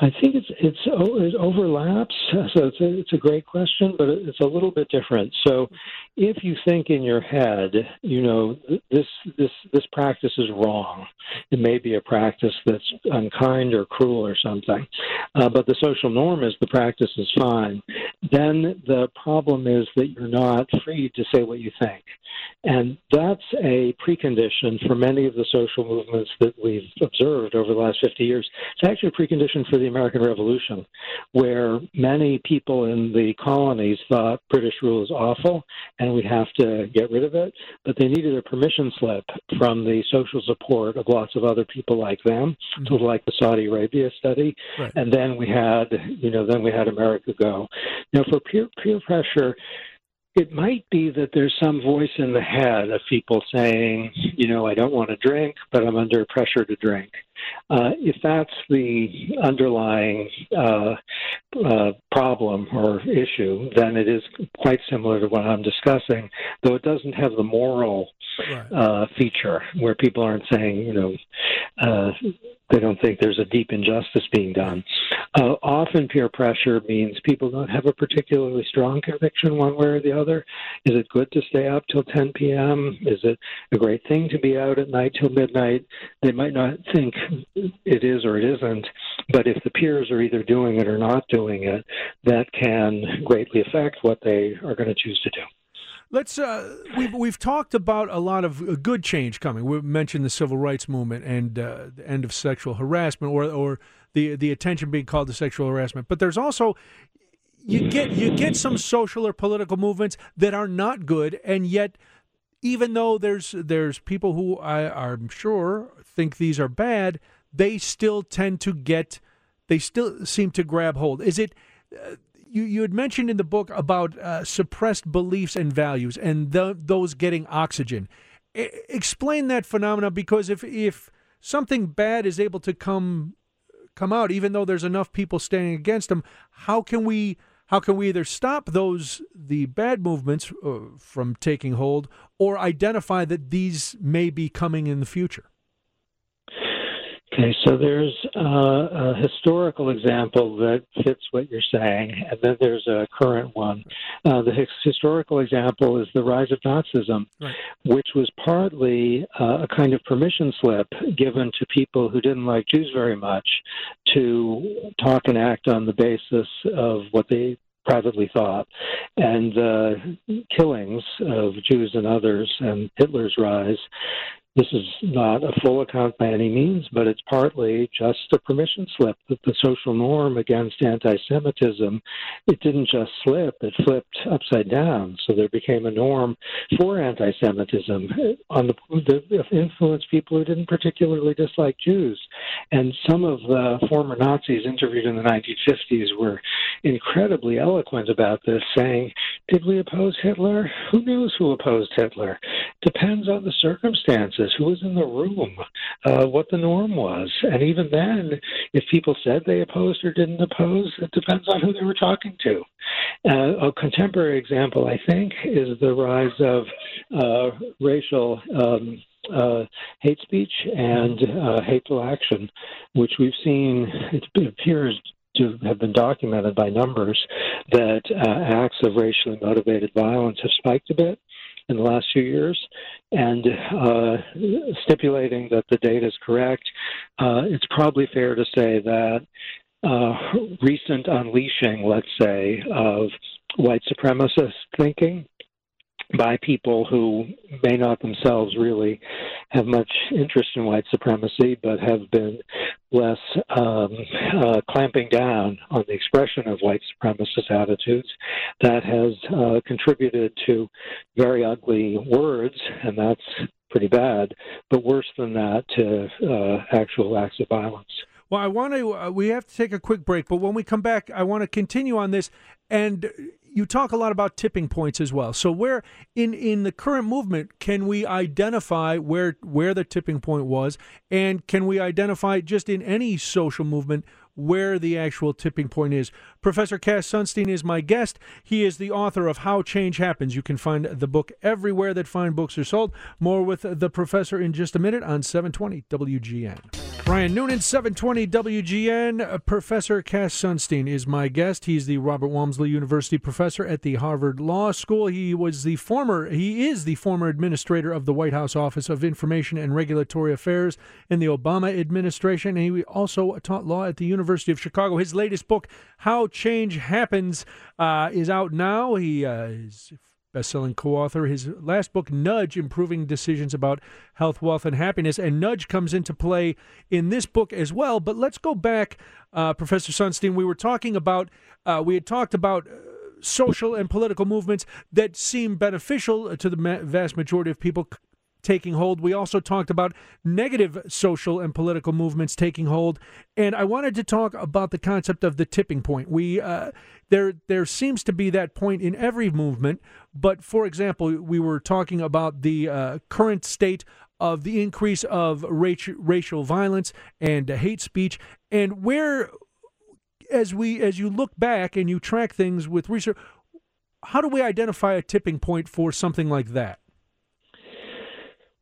I think it's it's it overlaps. So it's a, it's a great question, but it's a little bit different. So, if you think in your head, you know, this this this practice is wrong, it may be a practice that's unkind or cruel or something, uh, but the social norm is the practice is fine. Then the problem is that you're not free to say what you think, and that's a precondition for many of the social movements that we've observed over the last 50 years. It's actually a precondition for the American Revolution, where many people in the colonies thought British rule is awful and we have to get rid of it, but they needed a permission slip from the social support of lots of other people like them, mm-hmm. sort of like the Saudi Arabia study. Right. And then we had, you know, then we had America go. Now, for peer peer pressure, it might be that there's some voice in the head of people saying, you know, I don't want to drink, but I'm under pressure to drink. Uh, if that's the underlying uh, uh, problem or issue, then it is quite similar to what I'm discussing, though it doesn't have the moral right. Uh, feature where people aren't saying, you know, uh, they don't think there's a deep injustice being done. Uh, often peer pressure means people don't have a particularly strong conviction one way or the other. Is it good to stay up till 10 p.m.? Is it a great thing to be out at night till midnight? They might not think it is or it isn't, but if the peers are either doing it or not doing it, that can greatly affect what they are going to choose to do. Let's. Uh, we've we've talked about a lot of uh, good change coming. We mentioned the civil rights movement and uh, the end of sexual harassment, or or the the attention being called to sexual harassment. But there's also you get you get some social or political movements that are not good, and yet even though there's there's people who I, I'm sure think these are bad, they still tend to get, they still seem to grab hold. Is it? Uh, you, you had mentioned in the book about uh, suppressed beliefs and values and the, those getting oxygen. I, explain that phenomena because if if something bad is able to come come out, even though there's enough people standing against them, how can we how can we either stop those the bad movements uh, from taking hold or identify that these may be coming in the future? Okay, so there's uh, a historical example that fits what you're saying, and then there's a current one. Uh, the historical example is the rise of Nazism, right. which was partly uh, a kind of permission slip given to people who didn't like Jews very much to talk and act on the basis of what they privately thought. And uh, killings of Jews and others and Hitler's rise this is not a full account by any means, but it's partly just a permission slip that the social norm against anti Semitism, it didn't just slip, it flipped upside down. So there became a norm for anti Semitism uh, on the, the influence people who didn't particularly dislike Jews. And some of the former Nazis interviewed in the 1950s were incredibly eloquent about this, saying, Did we oppose Hitler? Who knows who opposed Hitler? Depends on the circumstances who was in the room, uh, what the norm was. And even then, if people said they opposed or didn't oppose, it depends on who they were talking to. Uh, a contemporary example, I think, is the rise of uh, racial. Um, uh, hate speech and uh, hateful action, which we've seen, it appears to have been documented by numbers that uh, acts of racially motivated violence have spiked a bit in the last few years, and uh, stipulating that the data is correct, uh, it's probably fair to say that uh, recent unleashing, let's say, of white supremacist thinking by people who may not themselves really have much interest in white supremacy, but have been less um, uh, clamping down on the expression of white supremacist attitudes. That has uh, contributed to very ugly words, and that's pretty bad, but worse than that, to uh, actual acts of violence. Well, I want to. Uh, we have to take a quick break, but when we come back, I want to continue on this. And you talk a lot about tipping points as well. So, where in in the current movement can we identify where where the tipping point was, and can we identify just in any social movement where the actual tipping point is. Professor Cass Sunstein is my guest. He is the author of How Change Happens. You can find the book everywhere that fine books are sold. More with the professor in just a minute on 720 WGN. Brian Noonan, 720 WGN. Uh, professor Cass Sunstein is my guest. He's the Robert Walmsley University professor at the Harvard Law School. He was the former, he is the former administrator of the White House Office of Information and Regulatory Affairs in the Obama administration. And he also taught law at the University of Chicago. His latest book, How Change Happens, uh, is out now. He uh, is best-selling co-author. His last book, Nudge: Improving Decisions About Health, Wealth, and Happiness, and Nudge comes into play in this book as well. But let's go back, uh, Professor Sunstein. We were talking about uh, we had talked about. Uh, social and political movements that seem beneficial to the vast majority of people taking hold. We also talked about negative social and political movements taking hold, and I wanted to talk about the concept of the tipping point. We uh, there there seems to be that point in every movement, but for example, we were talking about the uh, current state of the increase of racial violence and hate speech, and where as we as you look back and you track things with research how do we identify a tipping point for something like that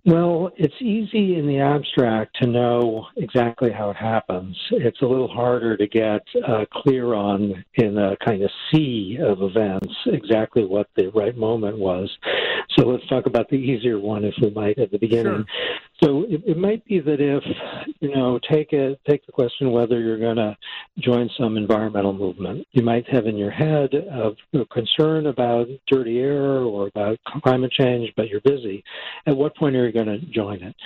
well, it's easy in the abstract to know exactly how it happens. It's a little harder to get uh, clear on in a kind of sea of events exactly what the right moment was. So let's talk about the easier one, if we might, at the beginning. Sure. So it, it might be that if you know take it take the question whether you're going to join some environmental movement, you might have in your head a, a concern about dirty air or about climate change, but you're busy. At what point are you going to join it?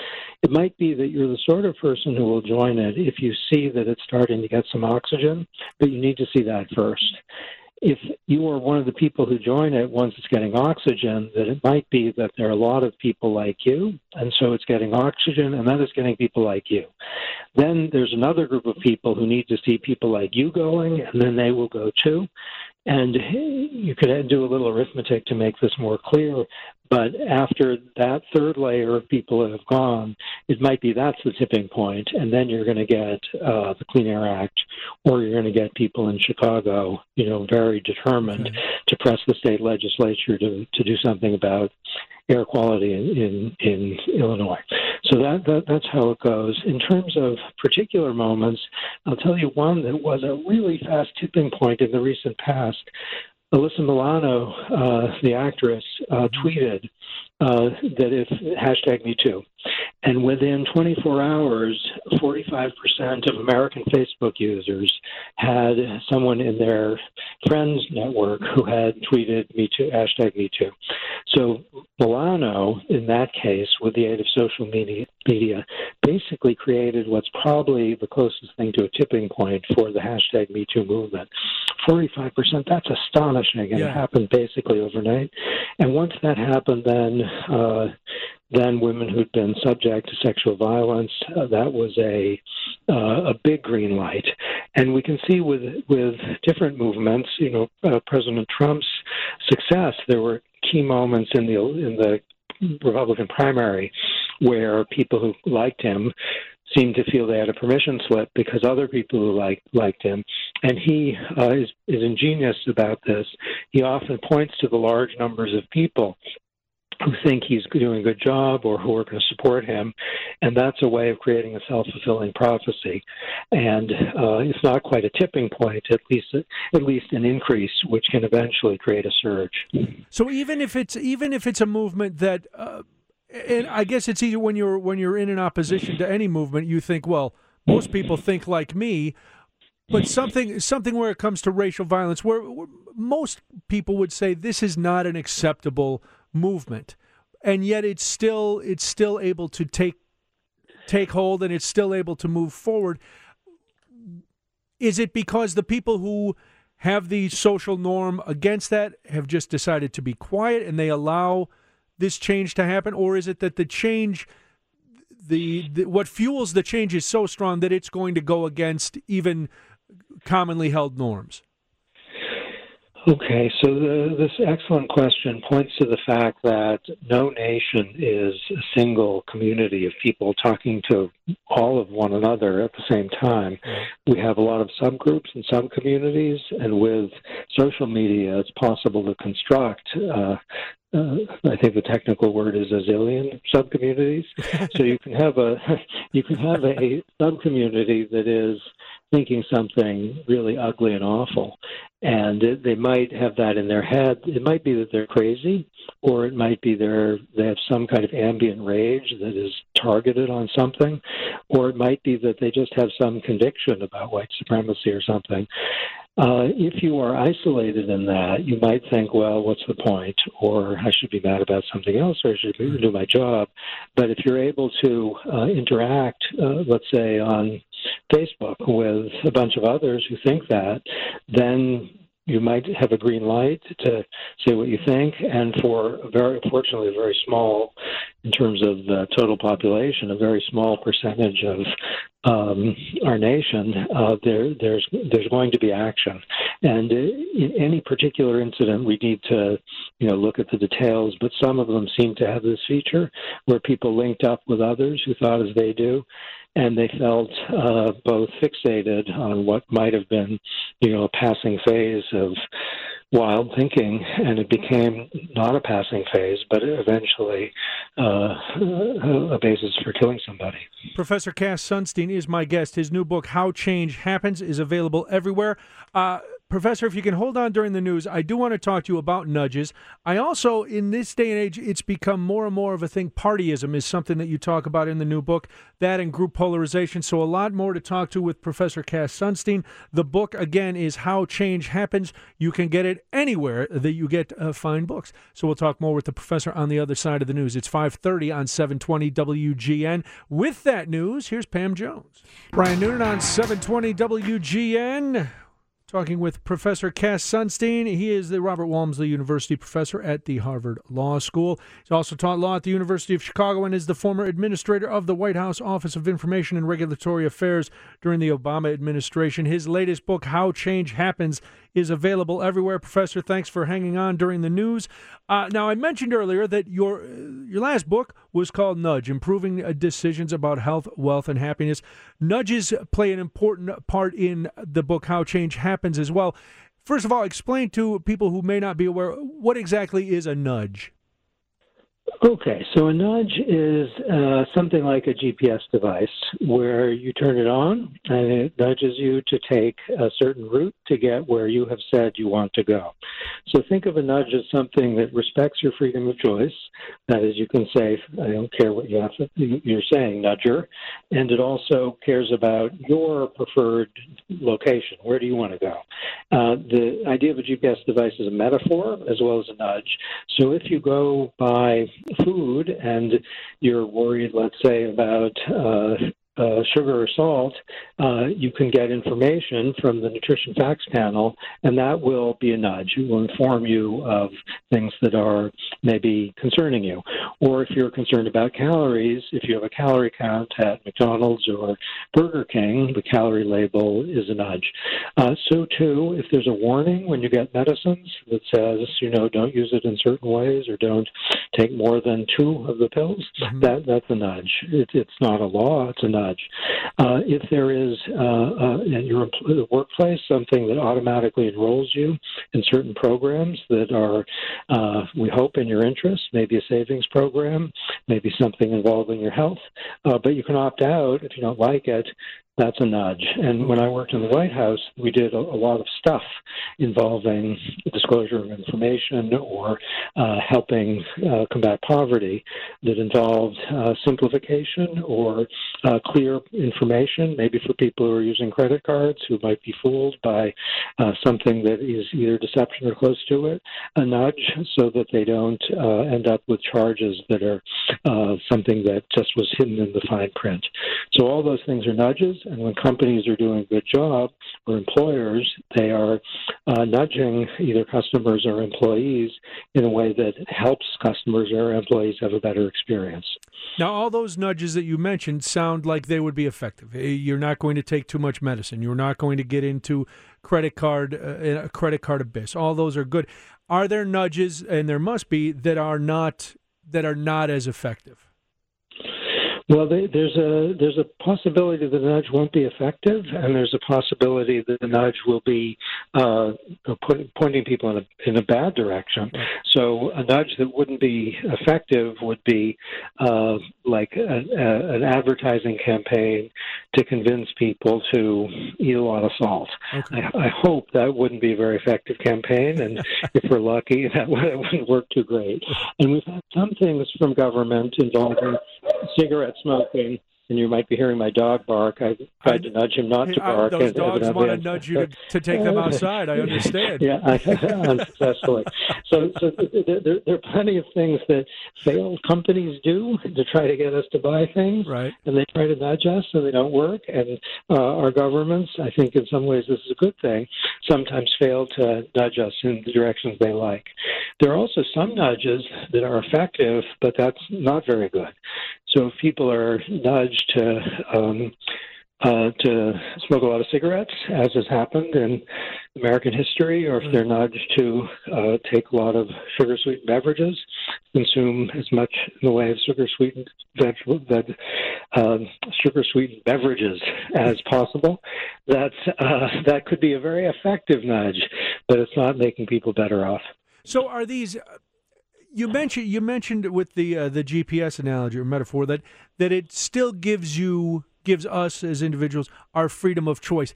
It might be that you're the sort of person who will join it if you see that it's starting to get some oxygen, but you need to see that first if you are one of the people who join it once it's getting oxygen, that it might be that there are a lot of people like you, and so it's getting oxygen, and then it's getting people like you. Then there's another group of people who need to see people like you going, and then they will go too. And you could do a little arithmetic to make this more clear. But after that third layer of people have gone, it might be that's the tipping point, and then you're going to get uh, the Clean Air Act, or you're going to get people in Chicago, you know, very determined okay. to press the state legislature to to do something about air quality in, in, in Illinois. So that, that that's how it goes. In terms of particular moments, I'll tell you one that was a really fast tipping point in the recent past. Alyssa Milano, uh, the actress, uh, tweeted uh, that if hashtag Me Too, and within 24 hours, 45% of American Facebook users had someone in their friends network who had tweeted Me Too, hashtag Me Too. So Milano, in that case, with the aid of social media, media, basically created what's probably the closest thing to a tipping point for the hashtag Me Too movement. 45%, that's astonishing. And yeah. it happened basically overnight. And once that happened, then uh, then women who'd been subject to sexual violence. Uh, that was a uh, a big green light, and we can see with with different movements. You know, uh, President Trump's success. There were key moments in the in the Republican primary where people who liked him seemed to feel they had a permission slip because other people who liked liked him, and he uh, is is ingenious about this. He often points to the large numbers of people who think he's doing a good job or who are going to support him, and that's a way of creating a self-fulfilling prophecy. And uh, it's not quite a tipping point, at least at least an increase, which can eventually create a surge. So even if it's even if it's a movement that, uh, and I guess it's easy when you're when you're in an opposition to any movement, you think, well, most people think like me. But something something where it comes to racial violence, where, where most people would say this is not an acceptable movement, and yet it's still it's still able to take take hold and it's still able to move forward. Is it because the people who have the social norm against that have just decided to be quiet and they allow this change to happen, or is it that the change? The, the, what fuels the change is so strong that it's going to go against even commonly held norms? Okay, so the, this excellent question points to the fact that no nation is a single community of people talking to all of one another at the same time. We have a lot of subgroups and subcommunities, and with social media, it's possible to construct. Uh, uh, I think the technical word is a zillion subcommunities. so you can have a you can have a subcommunity that is thinking something really ugly and awful. And it, they might have that in their head. It might be that they're crazy, or it might be they're, they have some kind of ambient rage that is targeted on something, or it might be that they just have some conviction about white supremacy or something. Uh, if you are isolated in that, you might think, well, what's the point? Or I should be mad about something else, or I should do my job. But if you're able to uh, interact, uh, let's say on Facebook with a bunch of others who think that, then you might have a green light to say what you think. And for a very, fortunately, a very small, in terms of the total population, a very small percentage of um, our nation, uh, there, there's there's going to be action. And in any particular incident, we need to, you know, look at the details. But some of them seem to have this feature where people linked up with others who thought as they do and they felt uh, both fixated on what might have been, you know, a passing phase of wild thinking, and it became not a passing phase, but eventually uh, a basis for killing somebody. Professor Cass Sunstein is my guest. His new book, How Change Happens, is available everywhere. Uh, Professor, if you can hold on during the news, I do want to talk to you about nudges. I also, in this day and age, it's become more and more of a thing. Partyism is something that you talk about in the new book, that and group polarization. So, a lot more to talk to with Professor Cass Sunstein. The book, again, is How Change Happens. You can get it anywhere that you get uh, fine books. So, we'll talk more with the professor on the other side of the news. It's 530 on 720 WGN. With that news, here's Pam Jones. Brian Noonan on 720 WGN talking with Professor Cass Sunstein. He is the Robert Walmsley University professor at the Harvard Law School. He's also taught law at the University of Chicago and is the former administrator of the White House Office of Information and Regulatory Affairs during the Obama administration. His latest book, How Change Happens, is available everywhere. Professor, thanks for hanging on during the news. Uh, now, I mentioned earlier that your your last book was called Nudge: Improving uh, Decisions About Health, Wealth, and Happiness. Nudges play an important part in the book How Change Happens as well. First of all, explain to people who may not be aware what exactly is a nudge. Okay, so a nudge is uh, something like a GPS device where you turn it on and it nudges you to take a certain route to get where you have said you want to go. So think of a nudge as something that respects your freedom of choice. That is, you can say, I don't care what you have to, you're saying, nudger. And it also cares about your preferred location. Where do you want to go? Uh, the idea of a GPS device is a metaphor as well as a nudge. So if you go by food and you're worried, let's say, about uh, uh, sugar or salt, uh, you can get information from the nutrition facts panel, and that will be a nudge. It will inform you of things that are maybe concerning you. Or if you're concerned about calories, if you have a calorie count at McDonald's or Burger King, the calorie label is a nudge. Uh, so, too, if there's a warning when you get medicines that says, you know, don't use it in certain ways or don't take more than two of the pills, Mhm. that that's a nudge. It, it's not a law; it's a nudge. Uh, if there is uh, uh, at your workplace something that automatically enrolls you in certain programs that are, uh, we hope, in your interest, maybe a savings program, maybe something involving your health, uh, but you can opt out if you don't like it. That's a nudge. And when I worked in the White House, we did a, a lot of stuff involving disclosure of information or uh, helping uh, combat poverty that involved uh, simplification or uh, clear information, maybe for people who are using credit cards who might be fooled by uh, something that is either deception or close to it, a nudge so that they don't uh, end up with charges that are something that just was hidden in the fine print. So all those things are nudges, and when companies are doing a good job or employers, they are uh, nudging either customers or employees in a way that helps customers or employees have a better experience. Now, all those nudges that you mentioned sound like they would be effective. Eh, You're not going to take too much medicine. You're not going to get into credit card uh, a credit card abyss. All those are good. Are there nudges, and there must be, that are not that are not as effective? Well, there's a there's a possibility that the nudge won't be effective, and there's a possibility that the nudge will be uh, pointing people in a in a bad direction. So a nudge that wouldn't be effective would be uh, like a, a, an advertising campaign to convince people to eat a lot of salt. Okay. I, I hope that wouldn't be a very effective campaign, and if we're lucky, that, would, that wouldn't work too great. And we've had some things from government involving cigarette smoking. And you might be hearing my dog bark. I tried to nudge him not to I- bark. those and dogs want to nudge you to, to take them outside. I understand. yeah, I, unsuccessfully. So, so there, there, there are plenty of things that failed companies do to try to get us to buy things, Right. and they try to nudge us, and they don't work. And uh, our governments, I think, in some ways, this is a good thing. Sometimes fail to nudge us in the directions they like. There are also some nudges that are effective, but that's not very good. So if people are nudged to um, uh, to smoke a lot of cigarettes, as has happened in American history, or if they're nudged to uh, take a lot of sugar sweetened beverages, consume as much in the way of sugar sweetened vegetable, veg, um, sugar sweetened beverages as possible. That's uh, that could be a very effective nudge, but it's not making people better off. So are these? You mentioned you mentioned with the uh, the GPS analogy or metaphor that that it still gives you gives us as individuals our freedom of choice.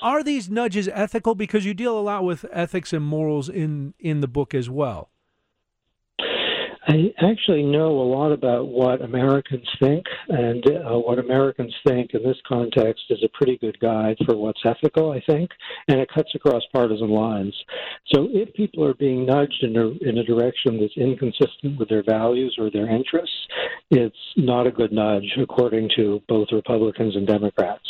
Are these nudges ethical? Because you deal a lot with ethics and morals in in the book as well. I actually know a lot about what Americans think, and uh, what Americans think in this context is a pretty good guide for what's ethical, I think, and it cuts across partisan lines. So if people are being nudged in a, in a direction that's inconsistent with their values or their interests, it's not a good nudge, according to both Republicans and Democrats.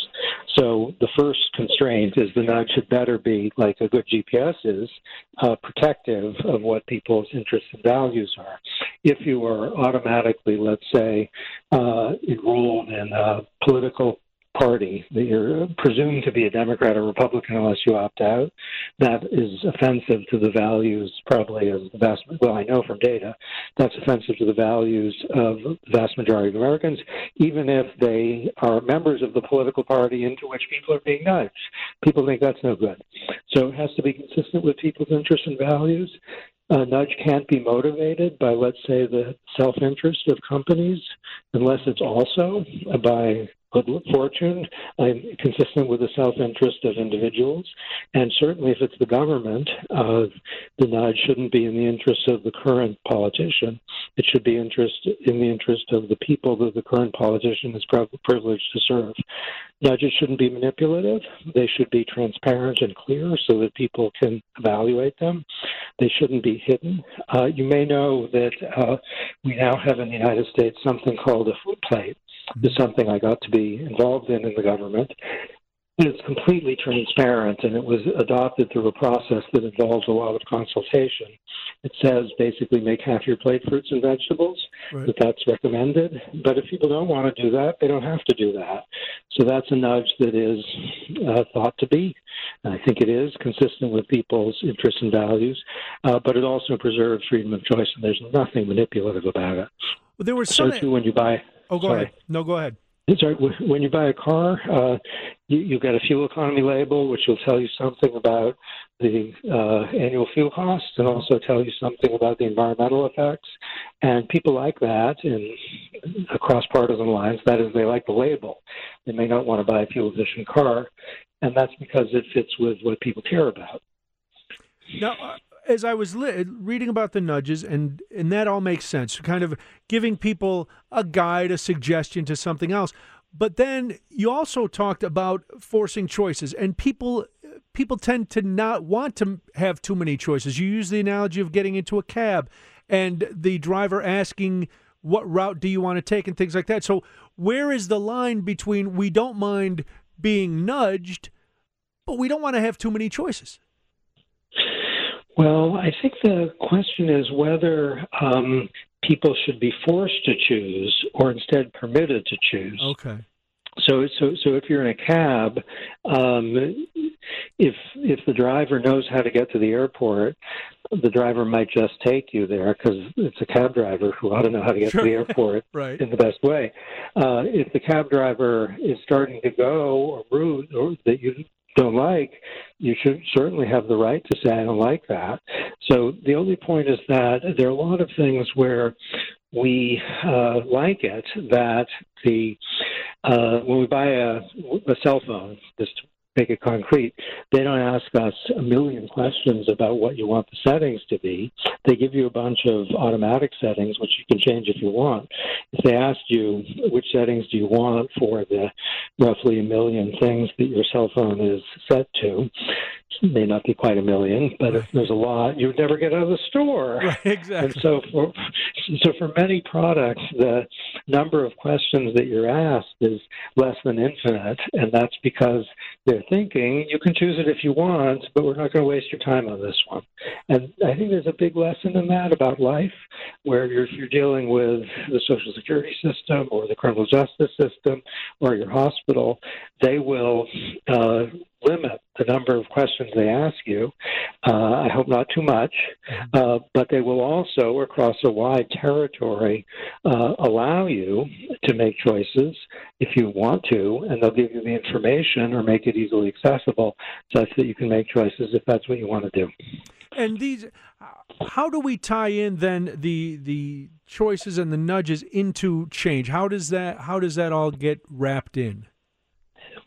So the first constraint is the nudge had better be, like a good GPS is, uh, protective of what people's interests and values are if you are automatically, let's say, uh, enrolled in a political party that you're presumed to be a Democrat or Republican unless you opt out, that is offensive to the values, probably of the vast. Well, I know from data that's offensive to the values of the vast majority of Americans, even if they are members of the political party into which people are being nudged. People think that's no good. So it has to be consistent with people's interests and values a nudge can't be motivated by, let's say, the self interest of companies unless it's also by good fortune, uh, consistent with the self interest of individuals. And certainly, if it's the government, uh, the nudge shouldn't be in the interest of the current politician. It should be interest in the interest of the people that the current politician is privileged to serve. Nudges shouldn't be manipulative. They should be transparent and clear so that people can evaluate them. They shouldn't be hidden. Uh, you may know that uh, we now have in the United States something called a food plate. Is something I got to be involved in in the government. it's completely transparent and it was adopted through a process that involves a lot of consultation. It says basically make half your plate fruits and vegetables, right. that that's recommended. But if people don't want to do that, they don't have to do that. So that's a nudge that is uh, thought to be. And I think it is consistent with people's interests and values, uh, but it also preserves freedom of choice, and there's nothing manipulative about it. Well, there was some. So too, when you buy. Oh, go sorry. ahead. No, go ahead. Sorry, when you buy a car, uh, you, you've got a fuel economy label, which will tell you something about the uh, annual fuel costs and also tell you something about the environmental effects. And people like that in across partisan lines. That is, they like the label. They may not want to buy a fuel efficient car, and that's because it fits with what people care about. Now, uh, as I was li- reading about the nudges, and and that all makes sense, kind of giving people a guide, a suggestion to something else. But then you also talked about forcing choices, and people people tend to not want to have too many choices. You use the analogy of getting into a cab and the driver asking what route do you want to take and things like that. So where is the line between we don't mind being nudged, but we don't want to have too many choices? Well, I think the question is whether um, people should be forced to choose or instead permitted to choose. Okay. So, so, so if you're in a cab, um, if if the driver knows how to get to the airport, the driver might just take you there because it's a cab driver who ought to know how to get sure. to the airport right. in the best way. Uh, if the cab driver is starting to go a route or that you don't like, you should certainly have the right to say, I don't like that. So the only point is that there are a lot of things where we uh, like it that the uh, when we buy a, a cell phone, just make it concrete. They don't ask us a million questions about what you want the settings to be. They give you a bunch of automatic settings, which you can change if you want. If they asked you which settings do you want for the roughly a million things that your cell phone is set to, may not be quite a million, but if there's a lot, you would never get out of the store. Right, exactly. And so for so for many products, the number of questions that you're asked is less than infinite, and that's because they're thinking you can choose it if you want, but we're not going to waste your time on this one. And I think there's a big lesson in that about life, where you're, you're dealing with the social security system or the criminal justice system or your hospital. They will uh, limit the number of questions they ask you. Uh, I hope not too much, mm-hmm. uh, but they will also, across a wide territory, uh, allow you to make choices if you want to, and they'll give you the information or make it easily accessible such that you can make choices if that's what you want to do. And these, how do we tie in then the the choices and the nudges into change? How does that how does that all get wrapped in?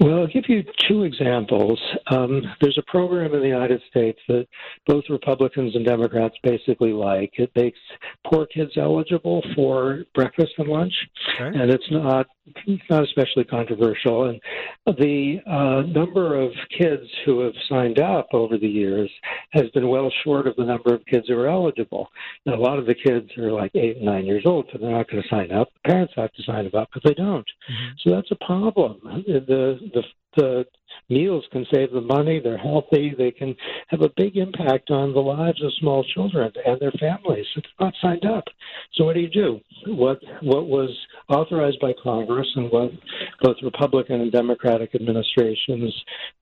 Well, I'll give you two examples. Um, there's a program in the United States that both Republicans and Democrats basically like. It makes poor kids eligible for breakfast and lunch, okay. and it's not it's not especially controversial. And the uh, number of kids who have signed up over the years has been well short of the number of kids who are eligible. And a lot of the kids are like eight and nine years old, so they're not going to sign up. The parents have to sign them up because they don't. Mm-hmm. So that's a problem. The the the meals can save them money. They're healthy. They can have a big impact on the lives of small children and their families. It's not signed up. So what do you do? What what was authorized by Congress and what both Republican and Democratic administrations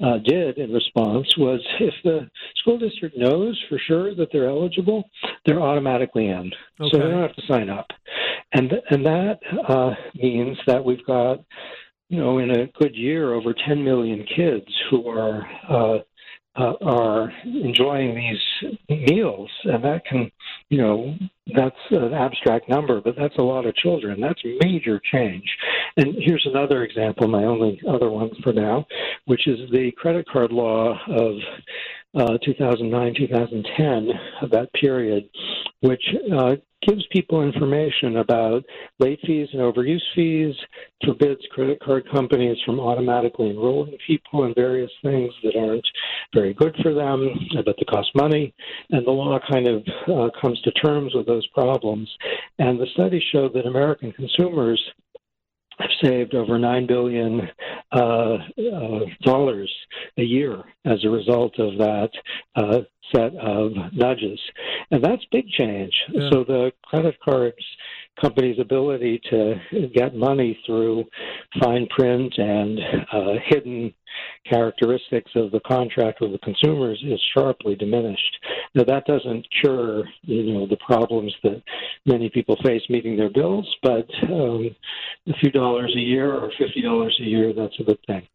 uh, did in response was if the school district knows for sure that they're eligible, they're automatically in. Okay. So they don't have to sign up. And and that uh, means that we've got you know, in a good year, over 10 million kids who are uh, uh, are enjoying these meals, and that can, you know, that's an abstract number, but that's a lot of children. That's major change. And here's another example, my only other one for now, which is the credit card law of uh, 2009, 2010, that period, which uh, gives people information about late fees and overuse fees, forbids credit card companies from automatically enrolling people in various things that aren't very good for them, but that cost money. And the law kind of uh, comes to terms with those problems. And the study showed that American consumers have saved over nine billion uh, uh, dollars a year as a result of that uh, set of nudges. And that's big change. Yeah. So the credit cards company's ability to get money through fine print and uh, hidden characteristics of the contract with the consumers is sharply diminished. Now that doesn't cure, you know, the problems that many people face meeting their bills, but um, a few dollars a year or fifty dollars a year, that's a good thing.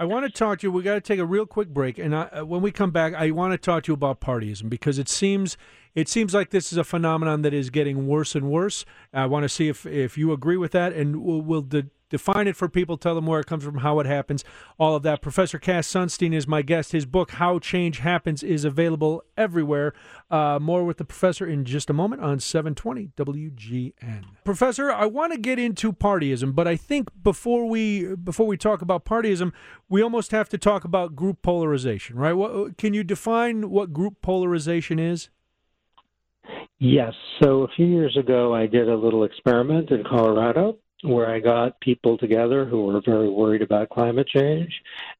I want to talk to you. We got to take a real quick break, and I, uh, when we come back, I want to talk to you about partyism because it seems it seems like this is a phenomenon that is getting worse and worse. I want to see if if you agree with that, and we'll, we'll de- define it for people, tell them where it comes from, how it happens, all of that. Professor Cass Sunstein is my guest. His book, How Change Happens, is available everywhere. Uh, more with the professor in just a moment on 720 WGN. Professor, I want to get into partyism, but I think before we before we talk about partyism, we almost have to talk about group polarization, right? What, can you define what group polarization is? Yes. So a few years ago, I did a little experiment in Colorado where I got people together who were very worried about climate change,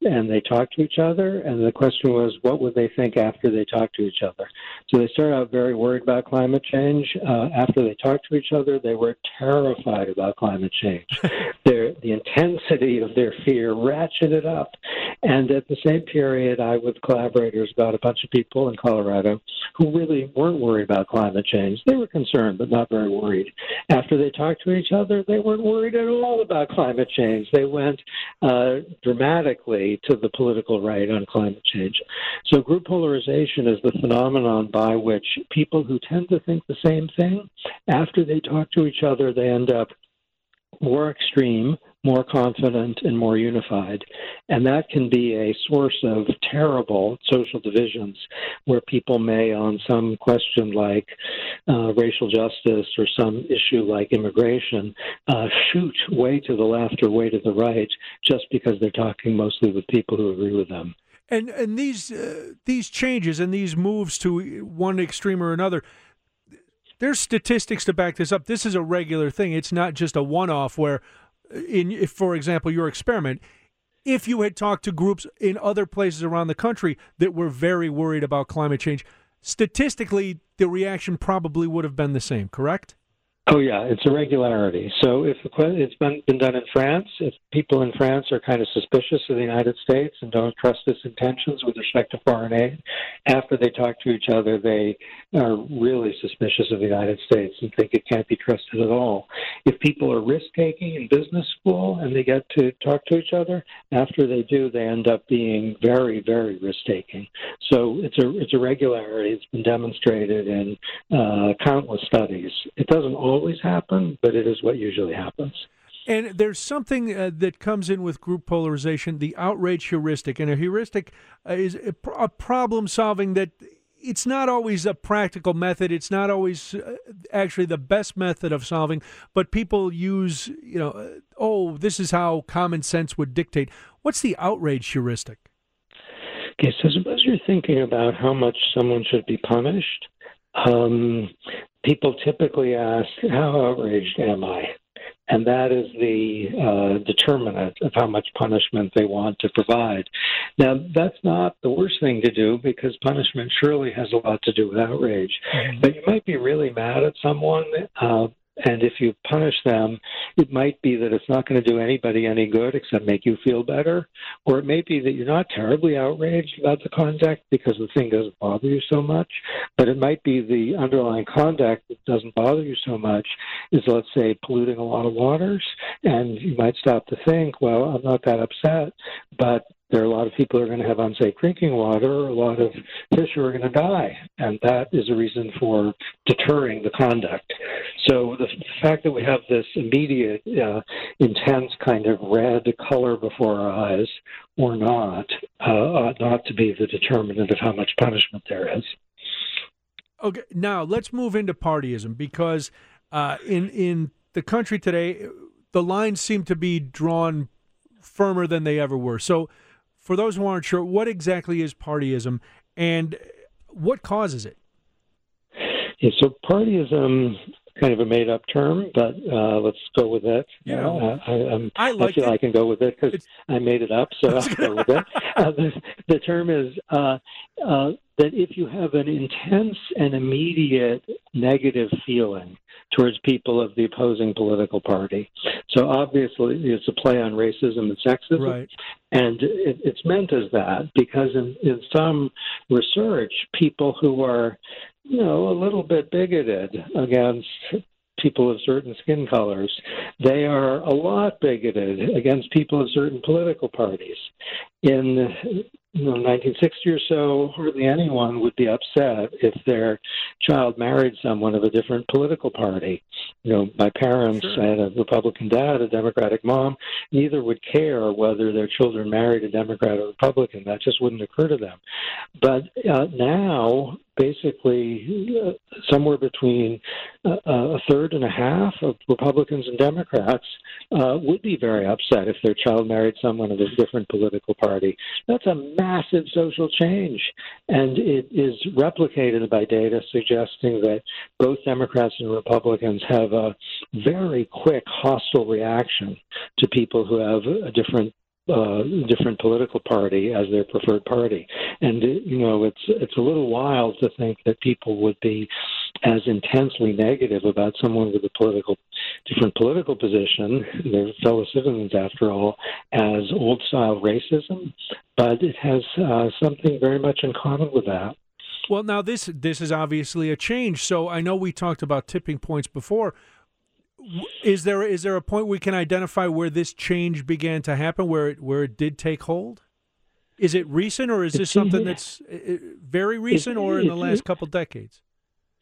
and they talked to each other. And the question was, what would they think after they talked to each other? So they started out very worried about climate change. Uh, after they talked to each other, they were terrified about climate change. their, the intensity of their fear ratcheted up. And at the same period, I, with collaborators, got a bunch of people in Colorado who really weren't worried about climate change. They were concerned, but not very worried. After they talked to each other, they weren't worried at all about climate change. They went uh, dramatically to the political right on climate change. So, group polarization is the phenomenon by which people who tend to think the same thing, after they talk to each other, they end up more extreme, more confident, and more unified. And that can be a source of terrible social divisions where people may, on some question like uh, racial justice or some issue like immigration, uh, shoot way to the left or way to the right just because they're talking mostly with people who agree with them. And and these uh, these changes and these moves to one extreme or another, there's statistics to back this up. This is a regular thing. It's not just a one-off where in if, for example, your experiment, if you had talked to groups in other places around the country that were very worried about climate change, statistically, the reaction probably would have been the same, correct? Oh yeah, it's a regularity. So if it's been been done in France, if people in France are kind of suspicious of the United States and don't trust its intentions with respect to foreign aid, after they talk to each other, they are really suspicious of the United States and think it can't be trusted at all. If people are risk taking in business school and they get to talk to each other, after they do, they end up being very, very risk taking. So it's a it's a regularity. It's been demonstrated in uh, countless studies. It doesn't always always happen, but it is what usually happens. And there's something uh, that comes in with group polarization, the outrage heuristic. And a heuristic uh, is a, a problem solving that it's not always a practical method. It's not always uh, actually the best method of solving, but people use, you know, uh, oh, this is how common sense would dictate. What's the outrage heuristic? Okay, so suppose you're thinking about how much someone should be punished. Um, people typically ask, How outraged am I? And that is the uh, determinant of how much punishment they want to provide. Now, that's not the worst thing to do because punishment surely has a lot to do with outrage. Mm-hmm. But you might be really mad at someone uh, and if you punish them, it might be that it's not going to do anybody any good except make you feel better. Or it may be that you're not terribly outraged about the conduct because the thing doesn't bother you so much. But it might be the underlying conduct that doesn't bother you so much is, let's say, polluting a lot of waters. And you might stop to think, well, I'm not that upset, but there are a lot of people who are going to have unsafe drinking water, a lot of fish who are going to die, and that is a reason for deterring the conduct. So the fact that we have this immediate, uh, intense kind of red color before our eyes, or not, uh, ought not to be the determinant of how much punishment there is. Okay, now let's move into partyism because uh, in in the country today, the lines seem to be drawn firmer than they ever were. So for those who aren't sure, what exactly is partyism and what causes it? Yeah, so partyism kind of a made up term, but uh, let's go with it. Yeah. Uh, I, I'm, I I feel it. I can go with it because I made it up, so I'll go with it. Uh, the, the term is uh, uh, that if you have an intense and immediate negative feeling towards people of the opposing political party, so obviously it's a play on racism and sexism, Right. and it, it's meant as that because in, in some research, people who are, you know, a little bit bigoted against people of certain skin colors, they are a lot bigoted against people of certain political parties. In you know, 1960 or so, hardly anyone would be upset if their child married someone of a different political party. You know, my parents, Sure. Had a Republican dad, a Democratic mom, neither would care whether their children married a Democrat or Republican. That just wouldn't occur to them. But uh, now, basically, uh, somewhere between uh, a third and a half of Republicans and Democrats uh, would be very upset if their child married someone of a different political party. That's a massive social change, and it is replicated by data suggesting that both Democrats and Republicans have a very quick hostile reaction to people who have a different uh, different political party as their preferred party, and uh, you know it's it's a little wild to think that people would be as intensely negative about someone with a political different political position, they're fellow citizens after all, as old style racism, but it has uh, something very much in common with that. Well, now this this is obviously a change. So I know we talked about tipping points before. Is there is there a point we can identify where this change began to happen, where it where it did take hold? Is it recent, or is this something that's very recent, or in the last couple decades?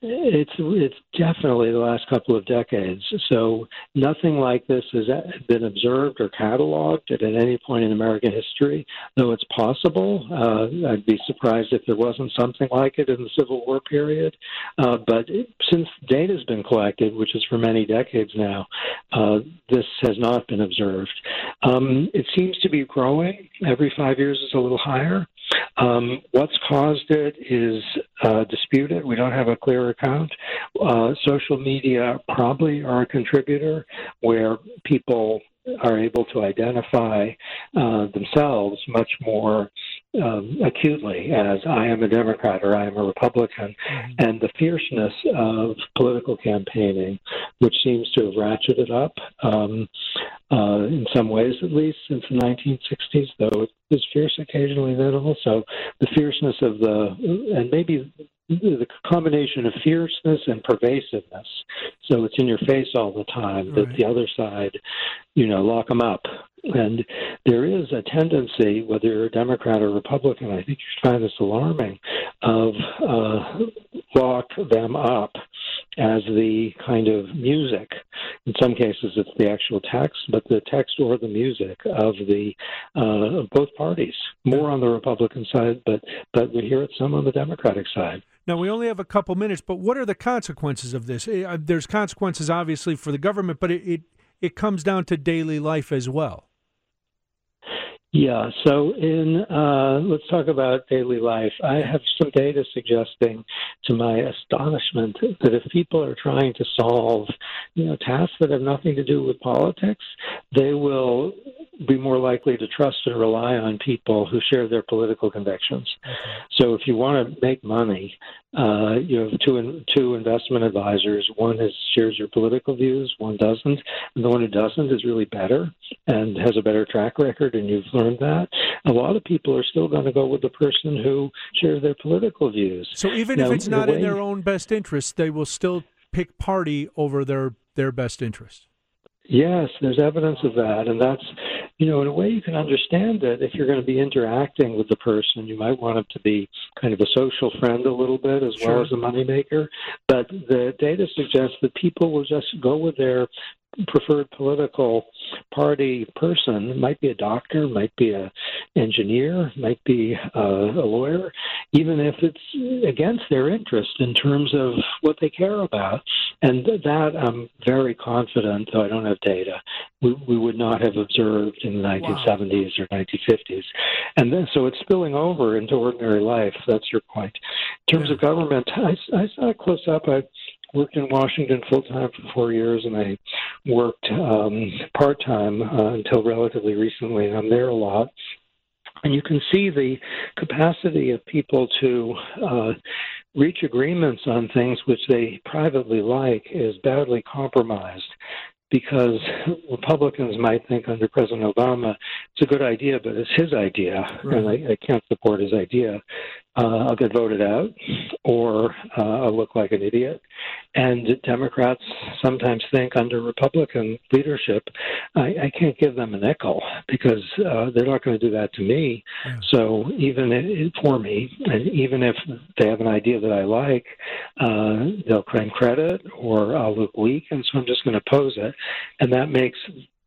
It's it's definitely the last couple of decades. So nothing like this has been observed or cataloged at any point in American history. Though it's possible, uh, I'd be surprised if there wasn't something like it in the Civil War period. Uh, but it, since data's been collected, which is for many decades now, uh, this has not been observed. Um, it seems to be growing. Every five years is a little higher. Um, what's caused it is uh, disputed. We don't have a clear account. Uh, social media probably are a contributor where people are able to identify uh, themselves much more um, acutely as I am a Democrat or I am a Republican. And the fierceness of political campaigning, which seems to have ratcheted up um, uh, in some ways, at least since the 1960s, though it was fierce occasionally then also. The fierceness of the, and maybe the combination of fierceness and pervasiveness. So it's in your face all the time that Right. the other side, you know, lock them up. And there is a tendency, whether you're a Democrat or Republican, I think you find this alarming, of uh, lock them up as the kind of music. In some cases, it's the actual text, but the text or the music of the uh, of both parties. More on the Republican side, but but we hear it some on the Democratic side. Now we only have a couple minutes, but what are the consequences of this? Eh, uh, There's consequences, obviously, for the government, but it it, it comes down to daily life as well. Yeah. So in uh, let's talk about daily life. I have some data suggesting, to my astonishment, that if people are trying to solve, you know, tasks that have nothing to do with politics, they will be more likely to trust and rely on people who share their political convictions. So if you want to make money, uh, you have two in, two investment advisors. One is shares your political views, one doesn't, and the one who doesn't is really better and has a better track record. And you've learned that. A lot of people are still going to go with the person who shares their political views. So even Now, if it's the not in their own best interest, they will still pick party over their their best interest. Yes, there's evidence of that. And that's, you know, in a way you can understand it. If you're going to be interacting with the person, you might want them to be kind of a social friend a little bit as Sure. well as a moneymaker. But the data suggests that people will just go with their preferred political party person. Might be a doctor might be a engineer might be uh, a lawyer even if it's against their interest in terms of what they care about. And that i'm very confident though i don't have data we, we would not have observed in the 1970s or 1950s and then so it's spilling over into ordinary life. That's your point. In terms of government i, I saw it close up. I worked in Washington full time for four years, and I worked um, part time uh, until relatively recently. And I'm there a lot. And you can see the capacity of people to uh, reach agreements on things which they privately like is badly compromised because Republicans might think under President Obama it's a good idea, but it's his idea, right. and I, I, can't support his idea. Uh, I'll get voted out, or uh, I'll look like an idiot. And Democrats sometimes think under Republican leadership, I, I can't give them a nickel because uh, they're not going to do that to me. Yeah. So even if, for me, and even if they have an idea that I like, uh, they'll claim credit, or I'll look weak, and so I'm just going to oppose it, and that makes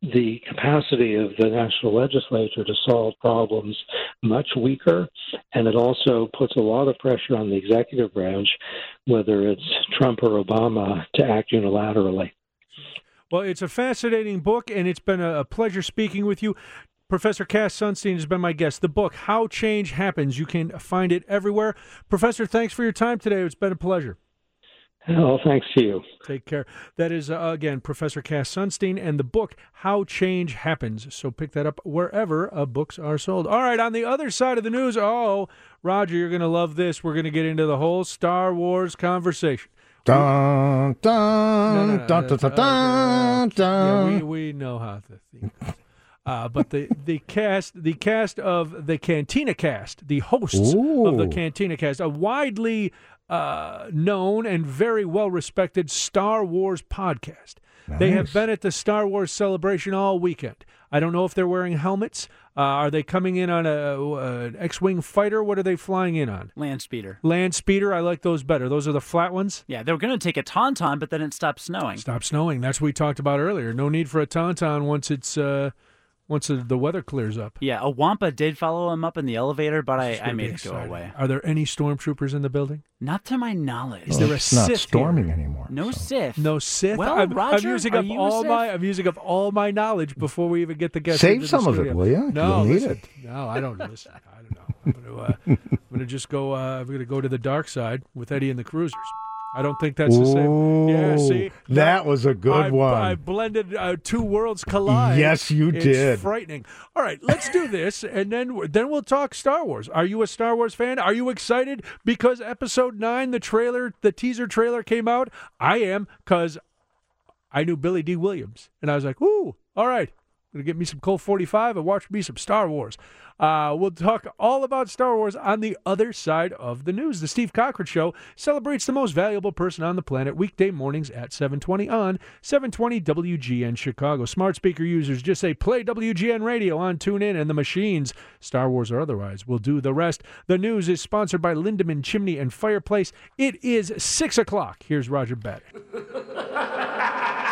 the capacity of the national legislature to solve problems much weaker, and it also puts a lot of pressure on the executive branch, whether it's Trump or Obama, to act unilaterally. Well, it's a fascinating book, and it's been a pleasure speaking with you. Professor Cass Sunstein has been my guest. The book, How Change Happens, you can find it everywhere. Professor, thanks for your time today. It's been a pleasure. Oh, thanks to you. Take care. That is, uh, again, Professor Cass Sunstein and the book, How Change Happens. So pick that up wherever uh, books are sold. All right, on the other side of the news, oh, Roger, you're going to love this. We're going to get into the whole Star Wars conversation. Dun, dun, dun, dun, dun, dun, Yeah, we, we know how the theme goes. Uh, but the, the cast the cast of the Cantina cast, the hosts Ooh. of the Cantina cast, a widely uh, known and very well respected Star Wars podcast. Nice. They have been at the Star Wars celebration all weekend. I don't know if they're wearing helmets. Uh, are they coming in on a, an X-wing fighter? What are they flying in on? Land speeder. Land speeder. I like those better. Those are the flat ones. Yeah, they were going to take a tauntaun, but then it stopped snowing. Stopped snowing. That's what we talked about earlier. No need for a tauntaun once it's uh, once the weather clears up. Yeah, a Wampa did follow him up in the elevator, but I, I made it go away. Are there any stormtroopers in the building? Not to my knowledge. Is there a it's not storming here? anymore. No so. Sith. No Sith. Well, I'm, Roger, I'm using up all my I'm using up all my knowledge before we even get the guest. Save some of it, will you? No, You'll listen, No, I don't listen. I don't know. I'm gonna, uh, I'm gonna just go. Uh, I'm gonna go to the dark side with Eddie and the Cruisers. I don't think that's the same. Yeah, see, that was a good I, one. I blended uh, two worlds collide. Yes, you it's did. Frightening. All right, let's do this, and then then we'll talk Star Wars. Are you a Star Wars fan? Are you excited because Episode Nine, the trailer, the teaser trailer came out? I am because I knew Billy Dee Williams, and I was like, "Ooh, all right, gonna get me some Colt 45 and watch me some Star Wars." Uh, we'll talk all about Star Wars on the other side of the news. The Steve Cochran Show celebrates the most valuable person on the planet weekday mornings at 720 on 720 WGN Chicago. Smart speaker users just say play WGN radio on TuneIn and the machines, Star Wars or otherwise, will do the rest. The news is sponsored by Lindemann Chimney and Fireplace. It is 6 o'clock. Here's Roger Batty.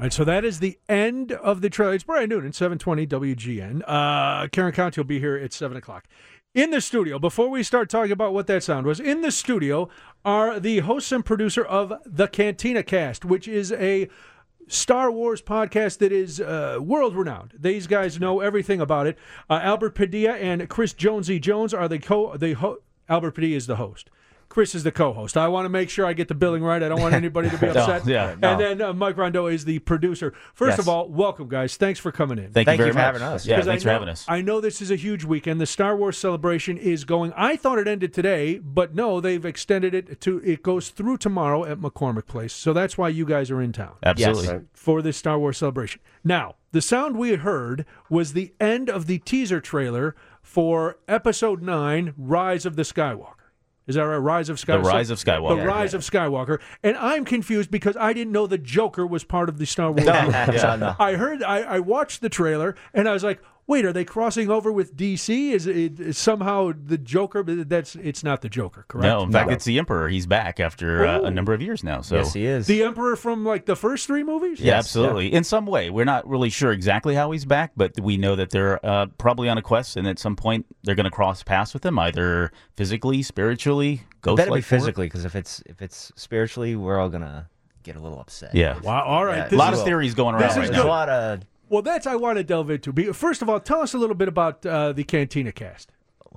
right, so that is the end of the trailer. It's Brian Noonan, 720 WGN. Uh, Karen Conti will be here at 7 o'clock. In the studio, before we start talking about what that sound was, in the studio are the hosts and producer of the Cantina Cast, which is a Star Wars podcast that is uh, world renowned. These guys know everything about it. Uh, Albert Padilla and Chris Jonesy Jones are the co. The ho- Albert Padilla is the host. Chris is the co-host. I want to make sure I get the billing right. I don't want anybody to be upset. no, yeah, no. And then uh, Mike Rondeau is the producer. First yes. of all, welcome, guys. Thanks for coming in. Thank, Thank you very you for much. having us. Yeah, thanks I know, for having us. I know this is a huge weekend. The Star Wars celebration is going. I thought it ended today, but no, they've extended it to. It goes through tomorrow at McCormick Place. So that's why you guys are in town Absolutely. Yes. for this Star Wars celebration. Now, the sound we heard was the end of the teaser trailer for Episode Nine: Rise of the Skywalker. Is that right? Rise of Skywalker. The Rise of Skywalker. The Rise of Skywalker. And I'm confused because I didn't know the Joker was part of the Star Wars. Yeah, no. I heard, I, I watched the trailer, and I was like, wait, are they crossing over with DC? Is it is somehow the Joker? But That's it's not the Joker, correct? No, in fact, it's the Emperor. He's back after uh, a number of years now. So Yes, he is. The Emperor from like the first three movies. Yeah, absolutely. In some way, we're not really sure exactly how he's back, but we know that they're uh, probably on a quest, and at some point they're going to cross paths with him, either physically, spiritually, ghost Better be physically, because if it's if it's spiritually, we're all gonna get a little upset. Yeah. Wow. All right. Yeah, a lot is- of theories going this around is right There's a lot of Well, that's I want to delve into. First of all, tell us a little bit about uh, the Cantina cast.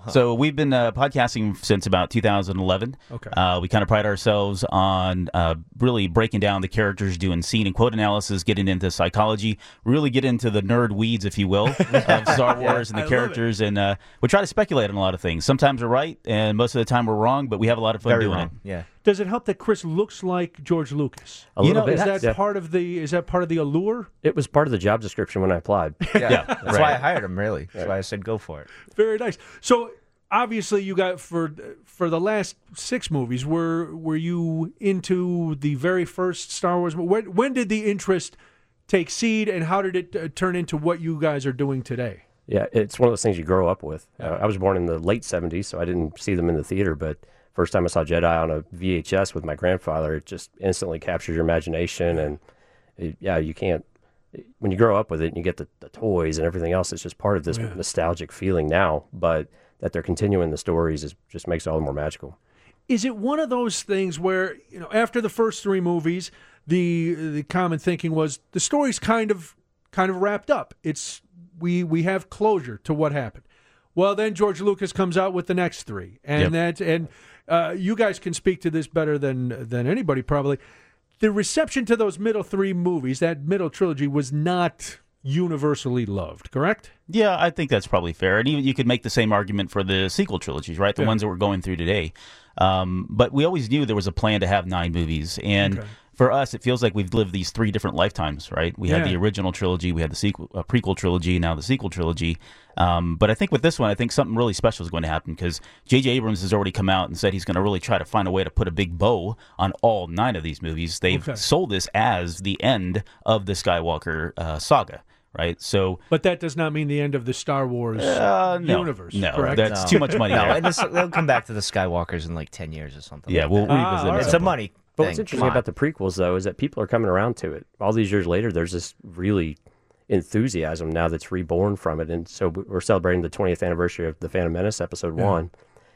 So we've been uh, podcasting since about 2011. Okay. Uh, we kind of pride ourselves on uh, really breaking down the characters, doing scene and quote analysis, getting into psychology, really get into the nerd weeds, if you will, of Star Wars and the love characters. And uh, we try to speculate on a lot of things. Sometimes we're right, and most of the time we're wrong, but we have a lot of fun very doing wrong. Yeah. Does it help that Chris looks like George Lucas? A You little know, bit. Is that yeah. part of the is that part of the allure? It was part of the job description when I applied. Yeah. That's why I hired him, really. That's why I said go for it. Very nice. So obviously, you got for for the last six movies. Were were you into the very first Star Wars? When when did the interest take seed, and how did it uh, turn into what you guys are doing today? Yeah, it's one of those things you grow up with. Uh, I was born in the late 70s, so I didn't see them in the theater, but first time I saw Jedi on a VHS with my grandfather, it just instantly captures your imagination. And it, yeah, you can't, when you grow up with it and you get the, the toys and everything else, it's just part of this nostalgic feeling now. But that they're continuing the stories is just makes it all the more magical. Is it one of those things where you know after the first three movies, the the common thinking was the story's kind of kind of wrapped up. It's we we have closure to what happened. Well, then George Lucas comes out with the next three, and that and uh, you guys can speak to this better than than anybody probably. The reception to those middle three movies, that middle trilogy, was not universally loved. Correct? Yeah, I think that's probably fair. And even you could make the same argument for the sequel trilogies, right? The Yeah. ones that we're going through today. Um, but we always knew there was a plan to have nine movies. And Okay. For us, it feels like we've lived these three different lifetimes, right? We had the original trilogy, we had the sequel, uh, prequel trilogy, now the sequel trilogy. Um, but I think with this one, I think something really special is going to happen because J.J. Abrams has already come out and said he's going to really try to find a way to put a big bow on all nine of these movies. They've Okay. sold this as the end of the Skywalker uh, saga, right? So But that does not mean the end of the Star Wars uh, no, universe. No, correct? that's No. too much money. No, and this, they'll come back to the Skywalkers in like ten years or something. Yeah, like we'll that. Ah, revisit it. right. It's a money. But thing. what's interesting about the prequels, though, is that people are coming around to it. All these years later, there's this really enthusiasm now that's reborn from it. And so we're celebrating the 20th anniversary of The Phantom Menace, Episode 1.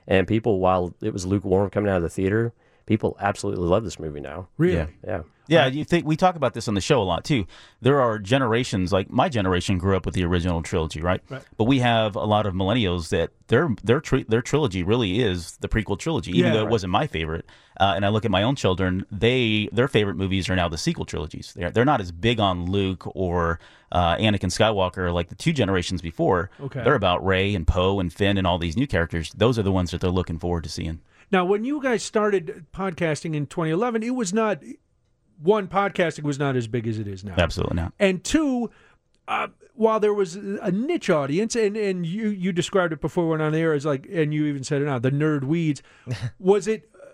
And people, while it was lukewarm coming out of the theater, people absolutely love this movie now. really. Yeah. Yeah. Yeah, you think we talk about this on the show a lot too. There are generations like my generation grew up with the original trilogy, right? Right. But we have a lot of millennials that their their tri- their trilogy really is the prequel trilogy, even Yeah, though it right. wasn't my favorite. Uh, and I look at my own children; they their favorite movies are now the sequel trilogies. They're they're not as big on Luke or uh, Anakin Skywalker like the two generations before. Okay. They're about Rey and Poe and Finn and all these new characters. Those are the ones that they're looking forward to seeing. Now, when you guys started podcasting in 2011, it was not one podcasting was not as big as it is now. Absolutely not. And two, uh, while there was a niche audience, and, and you you described it before we went on the air as like, and you even said it now, the nerd weeds. was it uh,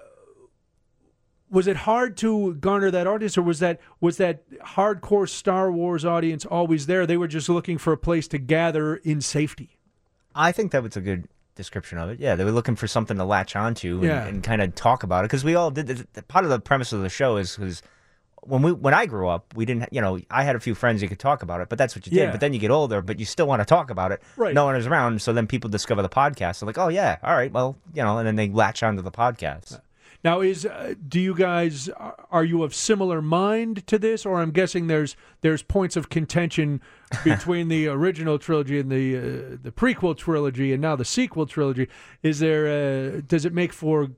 was it hard to garner that audience, or was that was that hardcore Star Wars audience always there? They were just looking for a place to gather in safety. I think that was a good description of it. Yeah, they were looking for something to latch onto and, Yeah. and kind of talk about it because we all did. The, the- part of the premise of the show is because when we when I grew up, we didn't. You know, I had a few friends you could talk about it, but that's what you did. Yeah. But then you get older, but you still want to talk about it. Right. No one is around, so then people discover the podcast. They're like, oh yeah, all right, well, you know, and then they latch onto the podcast. Uh, Now, is uh, do you guys are- are you of similar mind to this, or I'm guessing there's there's points of contention between the original trilogy and the uh, the prequel trilogy, and now the sequel trilogy. Is there uh, does it make for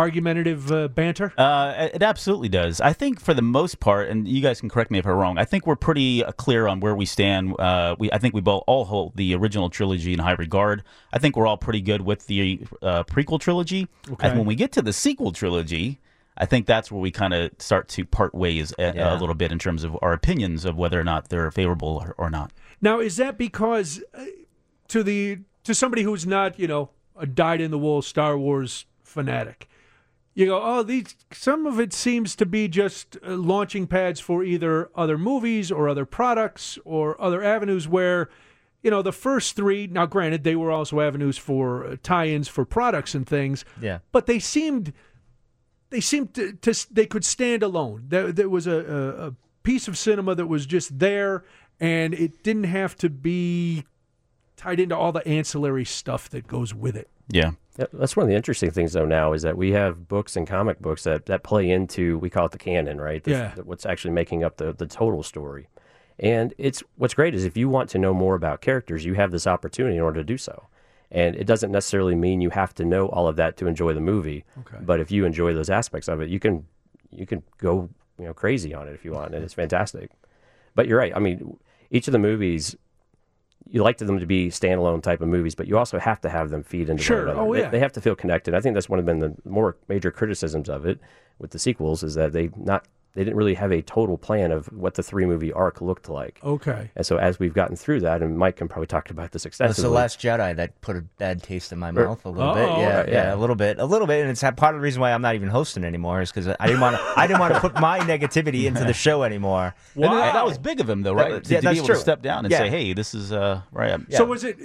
argumentative uh, banter? Uh, it absolutely does. I think for the most part, and you guys can correct me if I'm wrong. I think we're pretty uh, clear on where we stand. Uh, we, I think we both all hold the original trilogy in high regard. I think we're all pretty good with the uh, prequel trilogy. Okay. And when we get to the sequel trilogy, I think that's where we kind of start to part ways a, Yeah. a little bit in terms of our opinions of whether or not they're favorable or, or not. Now, is that because uh, to the to somebody who's not you know a dyed in the wool Star Wars fanatic, you go, oh, these some of it seems to be just uh, launching pads for either other movies or other products or other avenues where. You know, the first three, now granted, they were also avenues for uh, tie ins for products and things, Yeah. but they seemed they seemed to, to they could stand alone. There, there was a, a, a piece of cinema that was just there, and it didn't have to be tied into all the ancillary stuff that goes with it. Yeah. That's one of the interesting things though now is that we have books and comic books that, that play into we call it the canon, right? The- Yeah. what's actually making up the, the total story. And it's what's great is if you want to know more about characters, you have this opportunity in order to do so. And it doesn't necessarily mean you have to know all of that to enjoy the movie. Okay. But if you enjoy those aspects of it, you can you can go you know crazy on it if you want, and it's fantastic. But you're right. I mean, each of the movies you like them to be standalone type of movies, but you also have to have them feed into Sure. one another. Oh, They- yeah. they, have to feel connected. I think that's one of been the more major criticisms of it with the sequels is that they not they didn't really have a total plan of what the three movie arc looked like. Okay. And so as we've gotten through that, and Mike can probably talk about this extensively. It's the Last Jedi that put a bad taste in my Er- mouth a little bit. Uh-oh. Yeah, Right, yeah, yeah. a little bit, a little bit, and it's part of the reason why I'm not even hosting anymore is because I didn't want to. I didn't want to put my negativity into the show anymore. And that- that was big of him, though, right? That- to, yeah, to that's be able true. to step down and Yeah. say, "Hey, this is uh, right." I'm- So was it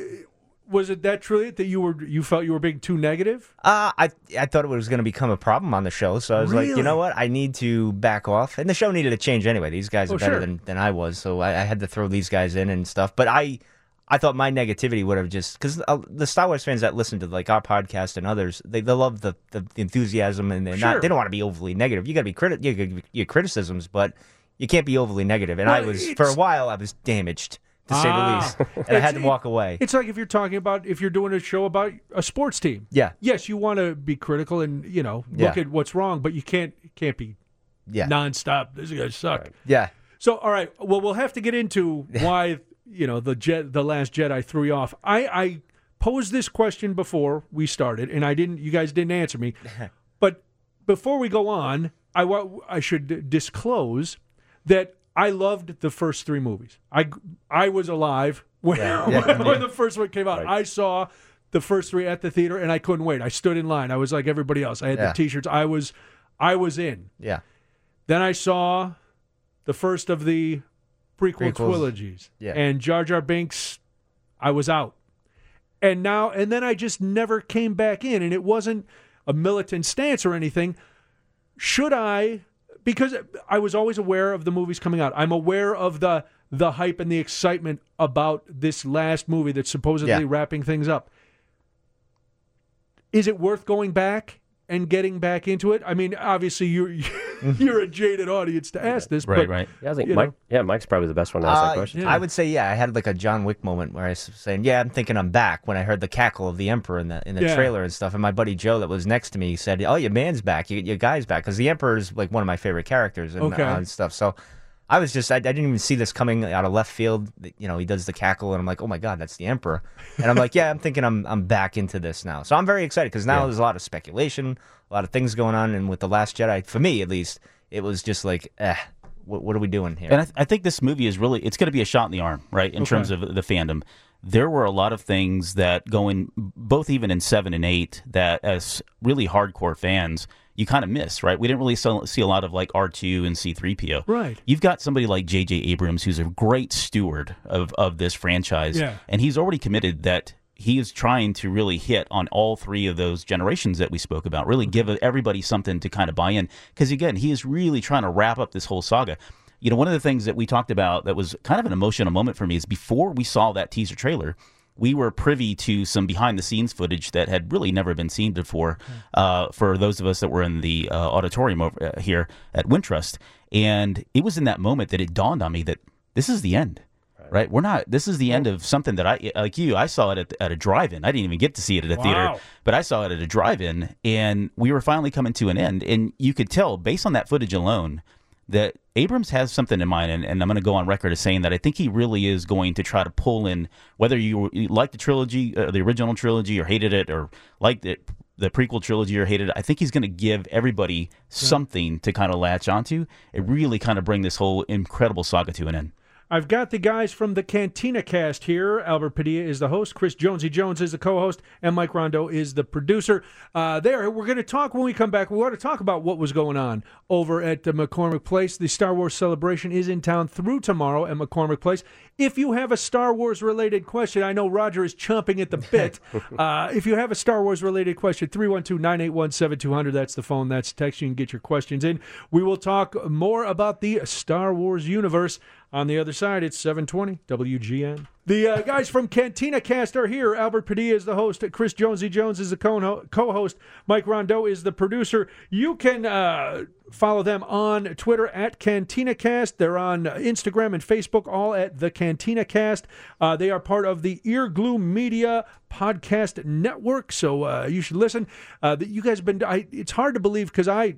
was it that truly that you were you felt you were being too negative? Uh, I I thought it was going to become a problem on the show, so I was like, you know what, I need to back off. And the show needed to change anyway. These guys are Oh, better sure. than, than I was, so I, I had to throw these guys in and stuff. But I I thought my negativity would have just because uh, the Star Wars fans that listen to like our podcast and others, they, they love the, the, enthusiasm and they're Sure. not they don't want to be overly negative. You got to be criti- you your criticisms, but you can't be overly negative. And I was for a while I was damaged to say Ah. the least, and I had to walk away. It's like if you're talking about if you're doing a show about a sports team. Yeah. Yes, you want to be critical and you know look Yeah. at what's wrong, but you can't can't be Yeah, nonstop. This guy suck. yeah. So all right, well we'll have to get into why you know the jet the last Jedi threw you off. I I posed this question before we started, and I didn't. You guys didn't answer me. but before we go on, I I should disclose that I loved the first three movies. I I was alive when, yeah, when the first one came out. I saw the first three at the theater, and I couldn't wait. I stood in line. I was like everybody else. I had Yeah. the T-shirts. I was I was in. Yeah. Then I saw the first of the prequel Prequels. trilogies. Yeah. And Jar Jar Binks, I was out. And now, and then I just never came back in. And it wasn't a militant stance or anything. Should I? Because I was always aware of the movies coming out. I'm aware of the the hype and the excitement about this last movie that's supposedly Yeah. wrapping things up. Is it worth going back and getting back into it? I mean, obviously you're you're a jaded audience to ask this, Right, but right. yeah, I think Mike. know. Yeah, Mike's probably the best one to ask that Uh, question. Yeah. I would say, yeah, I had like a John Wick moment where I was saying, yeah, I'm thinking I'm back when I heard the cackle of the Emperor in the in the Yeah. trailer and stuff. And my buddy Joe that was next to me said, oh, your man's back, your, your guy's back, because the Emperor is like one of my favorite characters and, Okay. uh, and stuff. So I was just, I, I didn't even see this coming out of left field. You know, he does the cackle, and I'm like, oh my god, that's the Emperor. And I'm like, yeah, I'm thinking I'm I'm back into this now. So I'm very excited because now there's a lot of speculation, a lot of things going on, and with the Last Jedi, for me at least, it was just like, eh, what, what are we doing here? And I, th- I think this movie is really it's going to be a shot in the arm, right? In terms of the fandom, there were a lot of things that going both even in seven and eight, that as really hardcore fans you kind of miss, right? We didn't really see a lot of like R two and C three PO. Right. You've got somebody like J.J. Abrams, who's a great steward of of this franchise, Yeah. and he's already committed that. He is trying to really hit on all three of those generations that we spoke about. Really give mm-hmm. everybody something to kind of buy in. Because again, he is really trying to wrap up this whole saga you know, one of the things that we talked about that was kind of an emotional moment for me is before we saw that teaser trailer, we were privy to some behind the scenes footage that had really never been seen before uh, for those of us that were in the uh, auditorium over uh, here at Wintrust. And it was in that moment that it dawned on me that this is the end. Right, we're not. This is the end of something that I like. You, I saw it at, at a drive-in. I didn't even get to see it at a theater, but I saw it at a drive-in, and we were finally coming to an end. And you could tell, based on that footage alone, that Abrams has something in mind, and, and I'm going to go on record as saying that I think he really is going to try to pull in whether you, you like the trilogy, uh, the original trilogy, or hated it, or liked it, the prequel trilogy, or hated it. I think he's going to give everybody something to kind of latch onto and really kind of bring this whole incredible saga to an end. I've got the guys from the Cantina cast here. Albert Padilla is the host. Chris Jonesy Jones is the co-host, and Mike Rondo is the producer. Uh, there, we're going to talk when we come back. We want to talk about what was going on over at the McCormick Place. The Star Wars celebration is in town through tomorrow at McCormick Place. If you have a Star Wars related question, I know Roger is chomping at the bit. uh, if you have a Star Wars related question, 312 981 7200. That's the phone. That's text. You can get your questions in. We will talk more about the Star Wars universe On the other side, it's 720 WGN. The uh, guys from Cantina Cast are here. Albert Padilla is the host. Chris Jonesy Jones is the co host. Mike Rondeau is the producer. You can uh, follow them on Twitter at Cantina Cast. They're on Instagram and Facebook, all at the Cantina Cast. Uh, they are part of the Ear Glue Media podcast network, so uh, you should listen. Uh, you guys have been. I, it's hard to believe because I,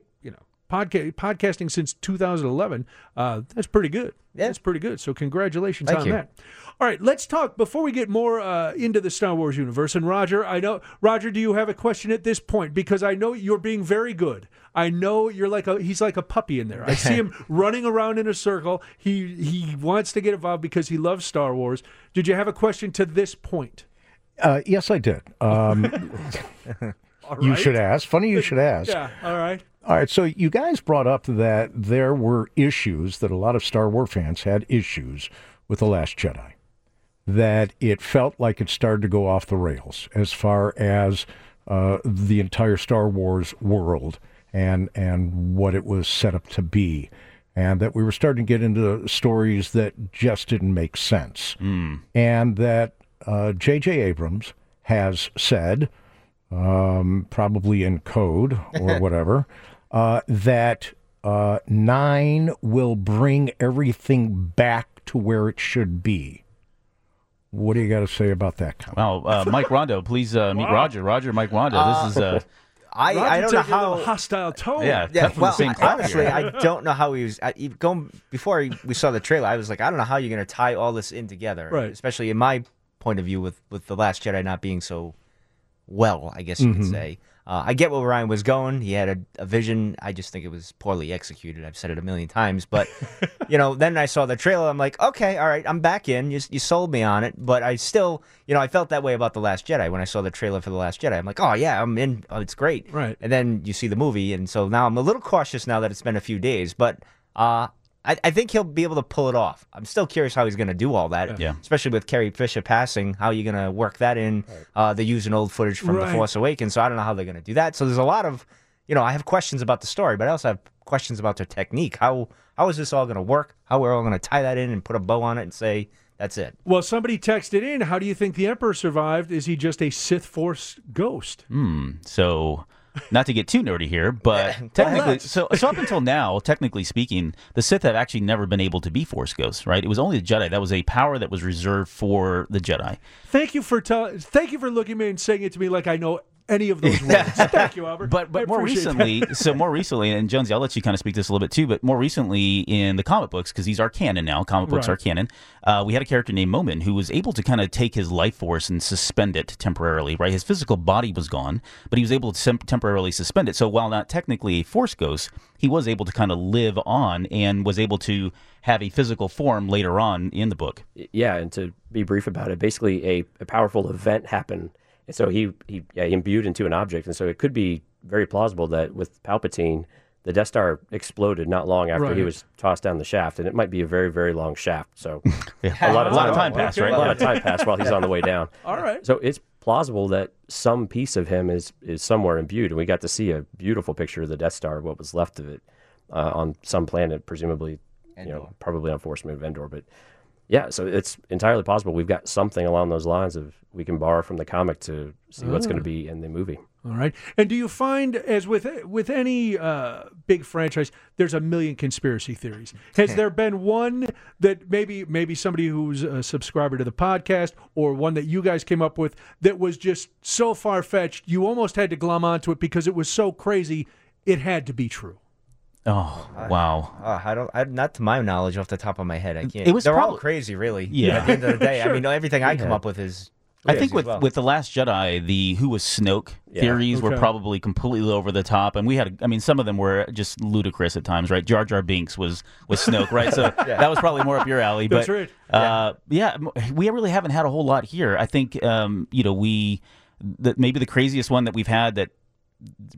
podca- podcasting since 2011. Uh, that's pretty good. Yeah. That's pretty good. So congratulations Thank on you. that. All right, let's talk before we get more uh, into the Star Wars universe. And Roger, I know Roger, do you have a question at this point? Because I know you're being very good. I know you're like a he's like a puppy in there. I see him running around in a circle. He he wants to get involved because he loves Star Wars. Did you have a question to this point? Uh, yes, I did. Um, You should ask. Funny you should ask. Yeah. All right. All right, so you guys brought up that there were issues that a lot of Star Wars fans had issues with The Last Jedi. That it felt like it started to go off the rails as far as uh, the entire Star Wars world and and what it was set up to be, and that we were starting to get into stories that just didn't make sense, and that uh, J.J. Abrams has said um, probably in code or whatever, uh, that uh, nine will bring everything back to where it should be. What do you got to say about that? Comment? Well, uh, Mike Rondo, please uh, meet Roger. Roger, Mike Rondo. This is uh, I, Roger I don't know taking a how. hostile tone. yeah, Yeah, cut well, the same cloth honestly, here. I don't know how he was. I, going before we saw the trailer, I was like, I don't know how you're going to tie all this in together, Right. Especially in my point of view, with with the Last Jedi not being so well, I guess you Mm-hmm. could say. Uh, I get where Rian was going. He had a, a vision. I just think it was poorly executed. I've said it a million times, but you know, then I saw the trailer. I'm like, okay, all right, I'm back in. You, you sold me on it, but I still, you know, I felt that way about the Last Jedi when I saw the trailer for the Last Jedi. I'm like, oh yeah, I'm in. Oh, it's great. Right. And then you see the movie, and so now I'm a little cautious now that it's been a few days, but uh, I, I think he'll be able to pull it off. I'm still curious how he's going to do all that, Yeah. especially with Carrie Fisher passing. How are you going to work that in? Uh, they're using old footage from Right. The Force Awakens, so I don't know how they're going to do that. So there's a lot of, you know, I have questions about the story, but I also have questions about their technique. How how is this all going to work? How are we're all going to tie that in and put a bow on it and say that's it? Well, somebody texted in, how do you think the Emperor survived? Is he just a Sith Force ghost? Hmm. So, not to get too nerdy here, but technically, so so up until now, technically speaking, the Sith have actually never been able to be Force ghosts, right? It was only the Jedi that was a power that was reserved for the Jedi. Thank you for tell- thank you for looking at me and saying it to me like I know any of those words. Thank you, Albert. But I but more appreciate that. recently, so more recently, and Jonesy, I'll let you kind of speak to this a little bit too. But more recently, in the comic books, because these are canon now, comic books Right. are canon. Uh, we had a character named Momin who was able to kind of take his life force and suspend it temporarily. Right, his physical body was gone, but he was able to sem- temporarily suspend it. So while not technically a Force ghost, he was able to kind of live on and was able to have a physical form later on in the book. yeah, and to be brief about it, basically a, a powerful event happened, and so he he, yeah, he imbued into an object, and so it could be very plausible that with Palpatine, the Death Star exploded not long after he was tossed down the shaft, and it might be a very very long shaft. So a lot, a lot of time passed, right? a lot of time passed while he's on the way down. All right. So it's plausible that some piece of him is is somewhere imbued, and we got to see a beautiful picture of the Death Star, what was left of it, uh, on some planet, presumably, you know, probably on Forest Moon Endor. But yeah, so it's entirely possible we've got something along those lines of we can borrow from the comic to see what's Ah. going to be in the movie. All right. And do you find, as with with any uh, big franchise, there's a million conspiracy theories? Has there been one that maybe maybe somebody who's a subscriber to the podcast, or one that you guys came up with that was just so far fetched you almost had to glom onto it because it was so crazy it had to be true? Oh wow. Uh, I don't. I, not to my knowledge, off the top of my head, I can't. It was They're all crazy, really. Yeah. At the end of the day, I mean, everything I come up with is. I think with well. with the Last Jedi, the who was Snoke Yeah. theories were probably completely over the top, and we had, I mean, some of them were just ludicrous at times, right? Jar Jar Binks was was Snoke, right? So yeah. that was probably more up your alley. But That's right. uh, yeah, we really haven't had a whole lot here. I think, um, you know, we that maybe the craziest one that we've had that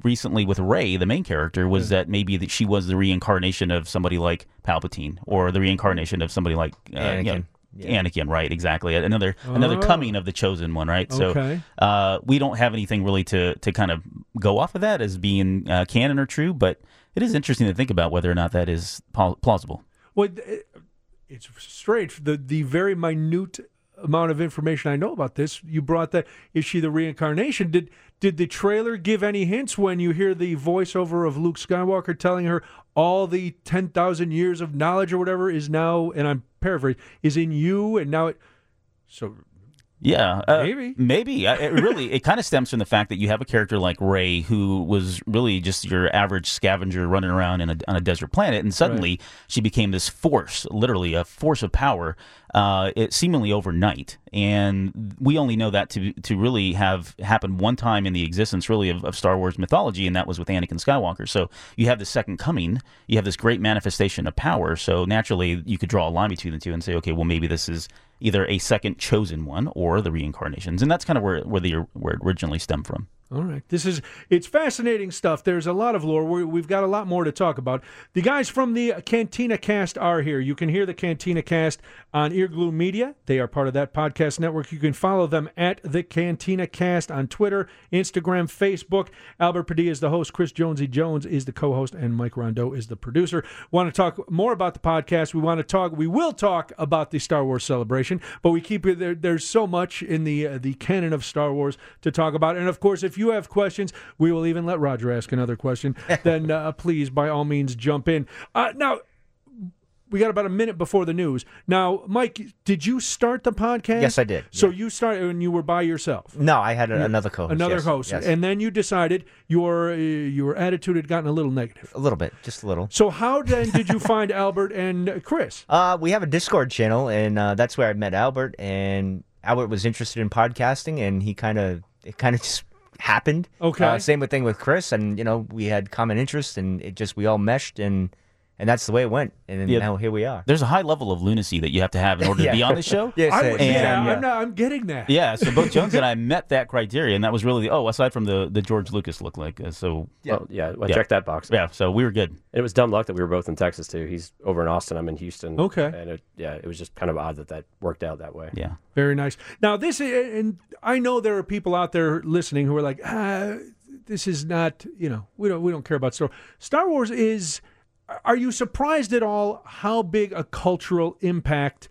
recently with Rey, the main character, was that maybe that she was the reincarnation of somebody like Palpatine, or the reincarnation of somebody like uh, you know, Anakin. Yeah. Anakin, right? Exactly. Another another Oh. coming of the chosen one, right? Okay. So uh, we don't have anything really to to kind of go off of that as being uh, canon or true, but it is interesting to think about whether or not that is plausible. Well, it's strange. The the very minute amount of information I know about this, you brought that. Is she the reincarnation? Did did the trailer give any hints when you hear the voiceover of Luke Skywalker telling her all the ten thousand years of knowledge or whatever is now, and I'm paraphrasing, is in you, and now it. So Yeah, uh, Maybe. maybe. Uh, It really, it kind of stems from the fact that you have a character like Rey, who was really just your average scavenger running around in a, on a desert planet, and suddenly she became this force, literally a force of power, uh, it seemingly overnight. And we only know that to to really have happened one time in the existence, really, of, of Star Wars mythology, and that was with Anakin Skywalker. So you have the second coming, you have this great manifestation of power. So naturally, you could draw a line between the two and say, okay, well, maybe this is either a second chosen one or the reincarnations, and that's kind of where where the where it originally stemmed from. All right. This is it's fascinating stuff. There's a lot of lore. we we've got a lot more to talk about. The guys from the Cantina Cast are here. You can hear the Cantina Cast on Earglue Media. They are part of that podcast network. You can follow them at the Cantina Cast on Twitter, Instagram, Facebook. Albert Padilla is the host. Chris Jonesy Jones is the co-host, and Mike Rondeau is the producer. Want to talk more about the podcast? We want to talk. We will talk about the Star Wars celebration, but we keep there. There's so much in the uh, the canon of Star Wars to talk about, and of course, if you have questions, we will even let Roger ask another question. then uh, please, by all means, jump in. Uh, now, we got about a minute before the news. Now, Mike, did you start the podcast? Yes, I did, So you started and you were by yourself. No, I had a, another co-host. Another yes, host, yes. and then you decided your uh, your attitude had gotten a little negative. a little bit, just a little. So how then did you find Albert and Chris? Uh, we have a Discord channel, and uh, that's where I met Albert. And Albert was interested in podcasting, and he kind of it kind of just happened. Okay. Uh, same with thing with Chris, and you know we had common interests, and it just we all meshed, and and that's the way it went. And then Yeah. now here we are. There's a high level of lunacy that you have to have in order Yeah. to be on the show. Yes, I, uh, yeah, I'm, not, I'm getting that. Yeah, so both Jones and I met that criteria, and that was really the oh, aside from the the George Lucas look like. Uh, so Well, yeah, I Yeah. checked that box. yeah, so we were good. And it was dumb luck that we were both in Texas too. He's over in Austin. I'm in Houston. Okay. And it, yeah, it was just kind of odd that that worked out that way. Yeah. Very nice. Now, this and I know there are people out there listening who are like, ah, "This is not, you know, we don't we don't care about Star Wars." Star Wars is. Are you surprised at all how big a cultural impact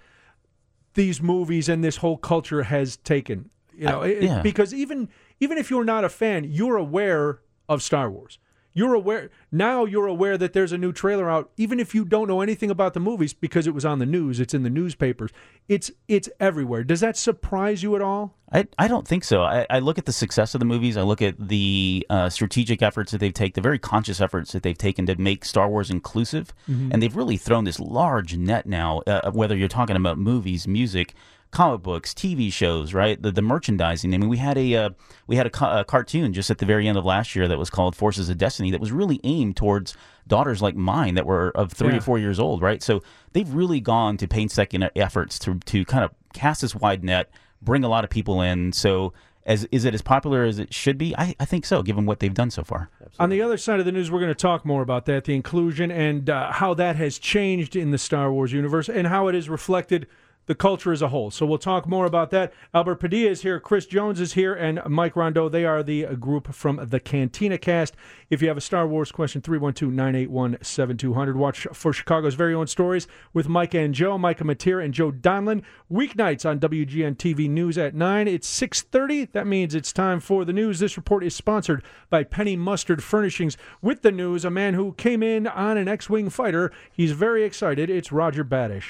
these movies and this whole culture has taken? You know, yeah. because even even if you're not a fan, you're aware of Star Wars. You're aware now. You're aware that there's a new trailer out, even if you don't know anything about the movies because it was on the news. It's in the newspapers. It's it's everywhere. Does that surprise you at all? I, I don't think so. I, I look at the success of the movies. I look at the uh, strategic efforts that they've taken, the very conscious efforts that they've taken to make Star Wars inclusive, and they've really thrown this large net now. Uh, whether you're talking about movies, music, comic books, TV shows, right? The the merchandising. I mean, we had a uh, we had a, ca- a cartoon just at the very end of last year that was called Forces of Destiny that was really aimed towards daughters like mine that were of three Yeah. or four years old, right? So they've really gone to painstaking efforts to to kind of cast this wide net, bring a lot of people in. So. As, is it as popular as it should be? I, I think so, given what they've done so far. On the other side of the news, we're going to talk more about that, the inclusion and uh, how that has changed in the Star Wars universe and how it is reflected the culture as a whole. So we'll talk more about that. Albert Padilla is here, Chris Jones is here, and Mike Rondeau. They are the group from the Cantina Cast. If you have a Star Wars question, 312 981 7200. Watch for Chicago's very own stories with Mike and Joe, Micah Materre and Joe Donlon. Weeknights on WGN TV News at 9. It's 6.30. That means it's time for the news. This report is sponsored by Penny Mustard Furnishings. With the news, a man who came in on an X-Wing fighter. He's very excited. It's Roger Badesch.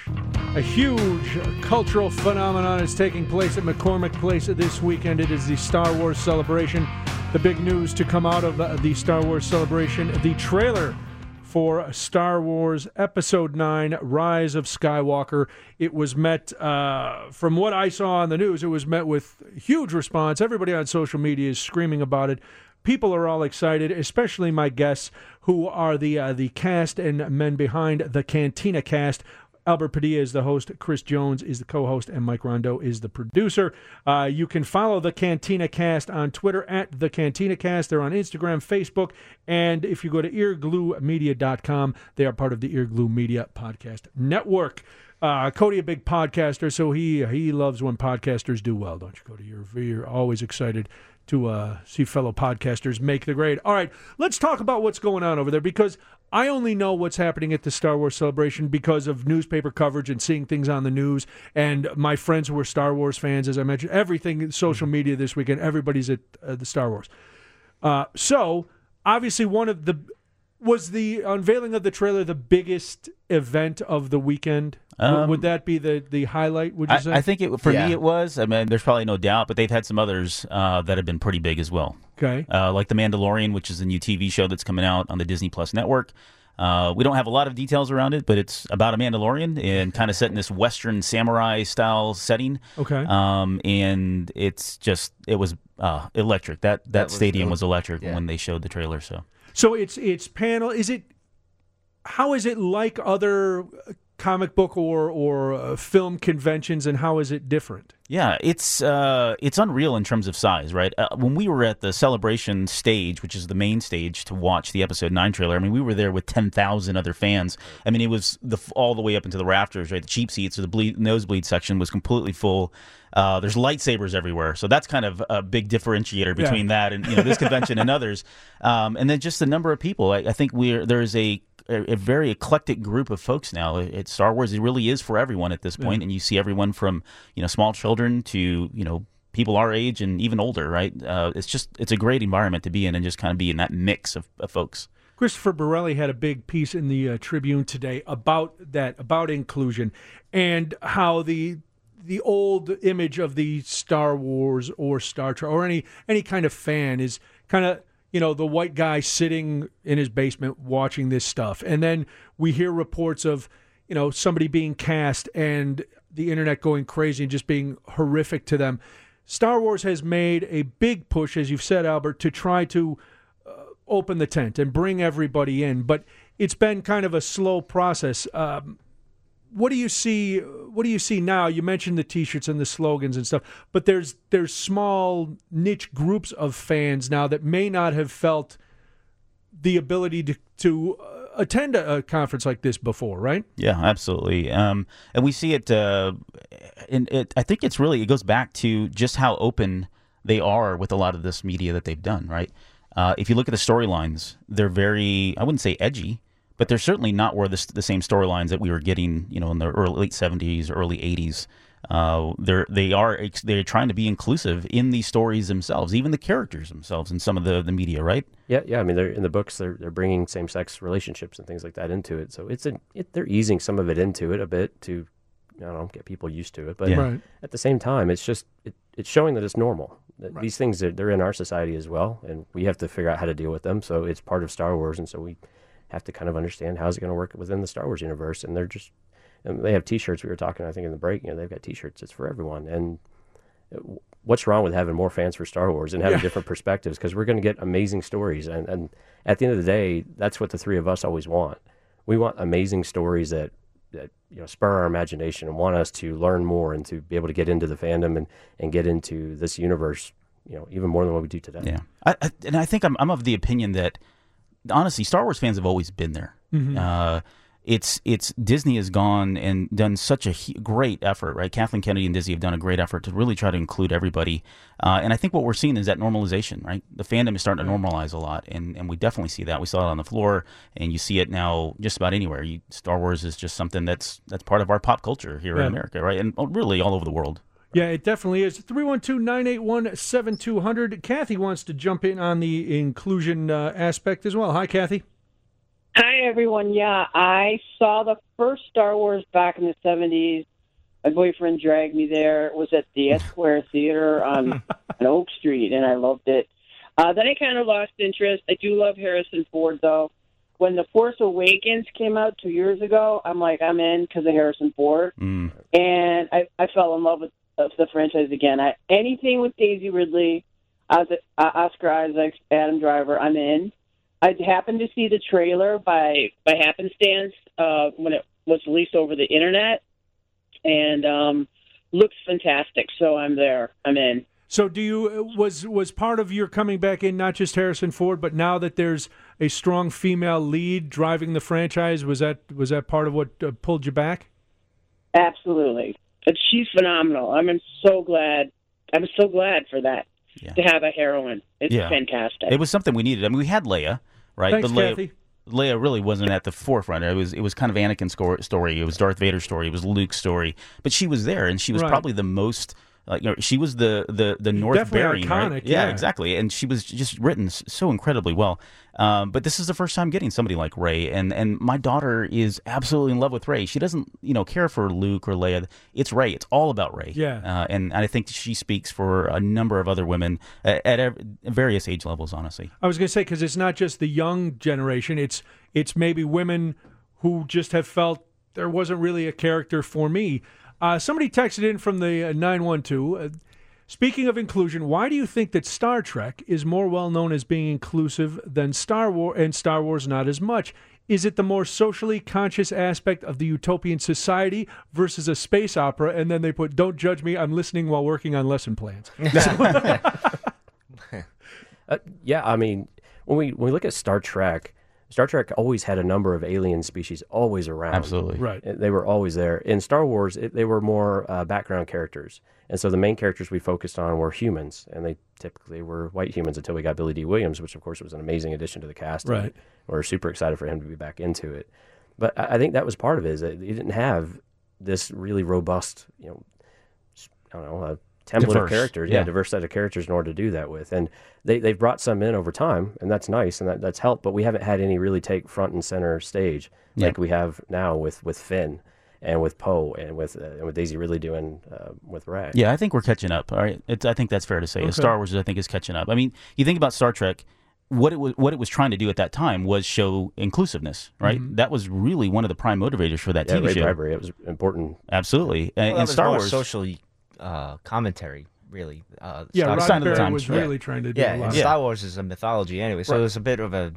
A huge cultural phenomenon is taking place at McCormick Place this weekend. It is the Star Wars celebration. The big news to come out of the Star Wars celebration, the trailer for Star Wars Episode 9 Rise of Skywalker. It was met, uh, from what I saw on the news, it was met with huge response. Everybody on social media is screaming about it. People are all excited, especially my guests, who are the uh, the cast and men behind the Cantina cast. Albert Padilla is the host. Chris Jones is the co-host, and Mike Rondo is the producer. Uh, you can follow the Cantina Cast on Twitter at the Cantina Cast. They're on Instagram, Facebook, and if you go to eargluemedia.com, they are part of the Earglue Media Podcast Network. Uh, Cody, a big podcaster, so he he loves when podcasters do well, don't you, Cody? You're you're always excited to uh, see fellow podcasters make the grade. All right, let's talk about what's going on over there because I only know what's happening at the Star Wars celebration because of newspaper coverage and seeing things on the news. And my friends who are Star Wars fans, as I mentioned, everything social media this weekend, everybody's at uh, the Star Wars. Uh, so obviously, one of the was the unveiling of the trailer the biggest event of the weekend. Um, would that be the the highlight? Would you I, say? I think it for Yeah. me it was. I mean, there's probably no doubt, but they've had some others uh, that have been pretty big as well. Okay. Uh, like The Mandalorian, which is a new TV show that's coming out on the Disney Plus network. Uh, we don't have a lot of details around it, but it's about a Mandalorian and kind of set in this Western samurai style setting. Okay. Um, and it's just it was uh, electric. That that, That was stadium cool. was electric Yeah. when they showed the trailer. So So it's it's panel. Is it? How is it like other uh, comic book or or uh, film conventions, and how is it different? Yeah, it's uh, it's unreal in terms of size, right? Uh, when we were at the celebration stage, which is the main stage to watch the episode nine trailer, I mean, we were there with ten thousand other fans. I mean, it was the all the way up into the rafters, right? The cheap seats or the bleed, nosebleed section was completely full. Uh, there's lightsabers everywhere, so that's kind of a big differentiator between that and you know this convention and others. Um, and then just the number of people. I, I think we're there's a a, a very eclectic group of folks now. It, Star Wars it really is for everyone at this point, and you see everyone from you know small children to you know people our age and even older. Right? Uh, it's just it's a great environment to be in and just kind of be in that mix of, of folks. Christopher Borrelli had a big piece in the uh, Tribune today about that, about inclusion, and how the the old image of the Star Wars or Star Trek or any any kind of fan is kind of you know the white guy sitting in his basement watching this stuff, and then we hear reports of you know somebody being cast and the internet going crazy and just being horrific to them. Star Wars has made a big push, as you've said, Albert, to try to open the tent and bring everybody in. But it's been kind of a slow process. Um, what do you see? What do you see now? You mentioned the T-shirts and the slogans and stuff, but there's there's small niche groups of fans now that may not have felt the ability to to uh, attend a, conference like this before, right? Yeah, absolutely. Um, and we see it. Uh, and it, I think it's really it goes back to just how open they are with a lot of this media that they've done. Right. Uh, if you look at the storylines, they're very I wouldn't say edgy, but they're certainly not where the, the same storylines that we were getting, you know, in the early late seventies, early eighties. Uh, they're they are they're trying to be inclusive in these stories themselves, even the characters themselves in some of the, the media, right? Yeah, yeah. I mean, they're in the books. They're they're bringing same sex relationships and things like that into it. So it's a, it, they're easing some of it into it a bit to, I don't know, get people used to it. But Yeah. Right. at the same time, it's just it, it's showing that it's normal. That These things are, they're in our society as well, and we have to figure out how to deal with them. So it's part of Star Wars, and so we have to kind of understand how is it going to work within the Star Wars universe. And they're just and they have T-shirts. We were talking, I think, in the break. You know, they've got T-shirts. It's for everyone. And uh, what's wrong with having more fans for Star Wars and having Yeah. different perspectives? Because we're going to get amazing stories, and and at the end of the day, that's what the three of us always want. We want amazing stories that that you know spur our imagination and want us to learn more and to be able to get into the fandom and and get into this universe. You know, even more than what we do today. Yeah, I, I, and I think I'm I'm of the opinion that honestly, Star Wars fans have always been there. Uh, it's it's Disney has gone and done such a hu- great effort, right? Kathleen Kennedy and Disney have done a great effort to really try to include everybody, uh, and I think what we're seeing is that normalization, right? The fandom is starting to normalize a lot, and, and we definitely see that. We saw it on the floor, and you see it now just about anywhere. You, Star Wars is just something that's that's part of our pop culture here Yeah. in America, right? And really all over the world. Yeah, it definitely is. 312 981 7200. Kathy wants to jump in on the inclusion uh, aspect as well. Hi, Kathy. Hi, everyone. Yeah, I saw the first Star Wars back in the 70s. My boyfriend dragged me there. It was at the Esquire Theater on, on Oak Street, and I loved it. Uh, then I kind of lost interest. I do love Harrison Ford, though. When The Force Awakens came out two years ago, I'm like, I'm in because of Harrison Ford. Mm. And I, I fell in love with uh, the franchise again. I, anything with Daisy Ridley, uh, Oscar Isaac, Adam Driver, I'm in. I happened to see the trailer by by happenstance uh, when it was released over the internet, and um, looks fantastic. So I'm there. I'm in. So, do you was was part of your coming back in not just Harrison Ford, but now that there's a strong female lead driving the franchise, was that was that part of what uh, pulled you back? Absolutely. But she's phenomenal. I'm so glad. I'm so glad for that to have a heroine. It's Yeah. fantastic. It was something we needed. I mean, we had Leia, right? Thanks, but Leia, Kathy. Leia really wasn't at the forefront. It was it was kind of Anakin's story. It was Darth Vader's story. It was Luke's story. But she was there, and she was Right. probably the most. Like you know, she was the the the North Definitely bearing, right? Yeah, yeah. exactly. And she was just written so incredibly well. Um, but this is the first time getting somebody like Rey, and and my daughter is absolutely in love with Rey. She doesn't you know care for Luke or Leia. It's Rey. It's all about Rey. Yeah. Uh, and I think she speaks for a number of other women at, at various age levels. Honestly. I was going to say because it's not just the young generation; it's it's maybe women who just have felt there wasn't really a character for me. Uh, somebody texted in from the nine one two. Speaking of inclusion, why do you think that Star Trek is more well known as being inclusive than Star Wars, and Star Wars not as much? Is it the more socially conscious aspect of the utopian society versus a space opera? And then they put, "Don't judge me. I'm listening while working on lesson plans." Uh, yeah, I mean, when we when we look at Star Trek, Star Trek always had a number of alien species always around. Absolutely. Right. They were always there. In Star Wars, it, they were more uh, background characters, and so the main characters we focused on were humans, and they typically were white humans until we got Billy Dee Williams, which of course was an amazing addition to the cast. and Right. We're super excited for him to be back into it. But I I think that was part of it. Is that you didn't have this really robust, you know, s- I don't know, a template Diverse, of characters, yeah. yeah. diverse set of characters in order to do that with. And they they've brought some in over time, and that's nice, and that, that's helped. But we haven't had any really take front and center stage Yeah. like we have now with with Finn and with Poe and with uh, and with Daisy Ridley doing uh, with Rey. Yeah, I think we're catching up. All right, it's, I think that's fair to say. Okay. Star Wars, I think, is catching up. I mean, you think about Star Trek. What it was, what it was trying to do at that time was show inclusiveness, right? Mhm. That was really one of the prime motivators for that Yeah, TV Ray show. Bradbury, it was important. Absolutely, Well, and, and Star Wars. social uh, commentary, really. Uh, Yeah, Star- Sign of the Roddenberry times, was right. really trying to do yeah, a and lot. Yeah. Star Wars is a mythology anyway, so Right. it was a bit of a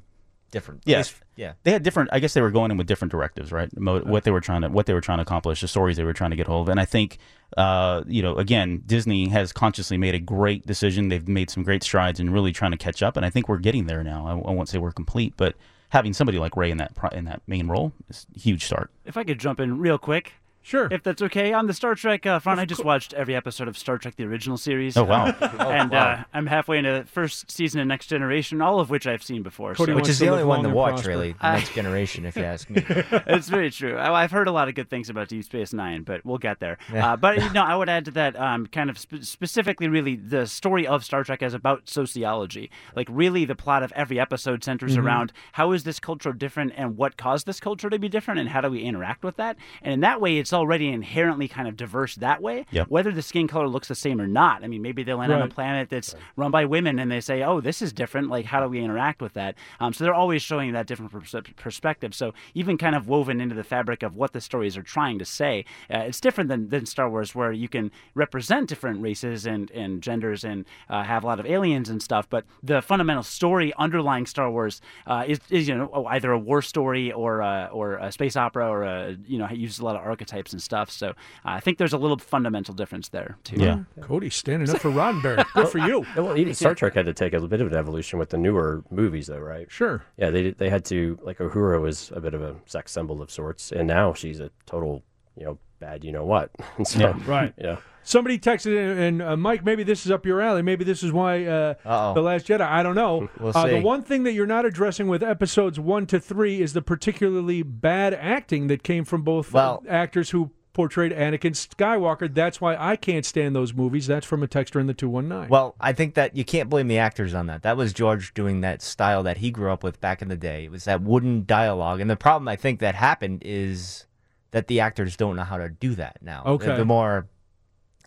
different. at Yeah. least- yeah. they had different. I guess they were going in with different directives, right? Mo- What they were trying to what they were trying to accomplish, the stories they were trying to get hold of, and I think, uh, you know, again, Disney has consciously made a great decision. They've made some great strides in really trying to catch up, and I think we're getting there now. I, I won't say we're complete, but having somebody like Rey in that pri- in that main role is a huge start. If I could jump in real quick. Sure. If that's okay. On the Star Trek uh, front, I just watched every episode of Star Trek the original series. Oh, wow. and wow. uh, I'm halfway into the first season of Next Generation, all of which I've seen before. Cody so- Which is the only one to watch, prosper. really. The next generation, if you ask me. it's very true. I, I've heard a lot of good things about Deep Space Nine, but we'll get there. Yeah. Uh, but you know, I would add to that, um, kind of spe- specifically, really, the story of Star Trek is about sociology. Like, really, the plot of every episode centers Mm-hmm. around how is this culture different, and what caused this culture to be different, and how do we interact with that. And in that way, it's already inherently kind of diverse that way. Yep. Whether the skin color looks the same or not. I mean, maybe they land on a planet that's run by women, and they say, "Oh, this is different. Like, how do we interact with that?" Um, so they're always showing that different pers- perspective. So even kind of woven into the fabric of what the stories are trying to say, uh, it's different than, than Star Wars, where you can represent different races and, and genders and uh, have a lot of aliens and stuff. But the fundamental story underlying Star Wars uh, is, is you know either a war story or a, or a space opera or a you know it uses a lot of archetypes and stuff. So uh, I think there's a little fundamental difference there too. Yeah. Cody standing up for Roddenberry. Good for you. Well, even Star Trek had to take a bit of an evolution with the newer movies, though, right? Sure. Yeah, they they had to like Uhura was a bit of a sex symbol of sorts, and now she's a total, you know, bad, you know what? So, Yeah. Right. Yeah. Somebody texted in, and uh, Mike, maybe this is up your alley. Maybe this is why uh, The Last Jedi. I don't know. We'll uh, the one thing that you're not addressing with episodes one to three is the particularly bad acting that came from both Well- actors who portrayed Anakin Skywalker. That's why I can't stand those movies. That's from a texter in the 219. Well, I think that you can't blame the actors on that. That was George doing that style that he grew up with back in the day. It was that wooden dialogue. And the problem I think that happened is that the actors don't know how to do that now. Okay. The more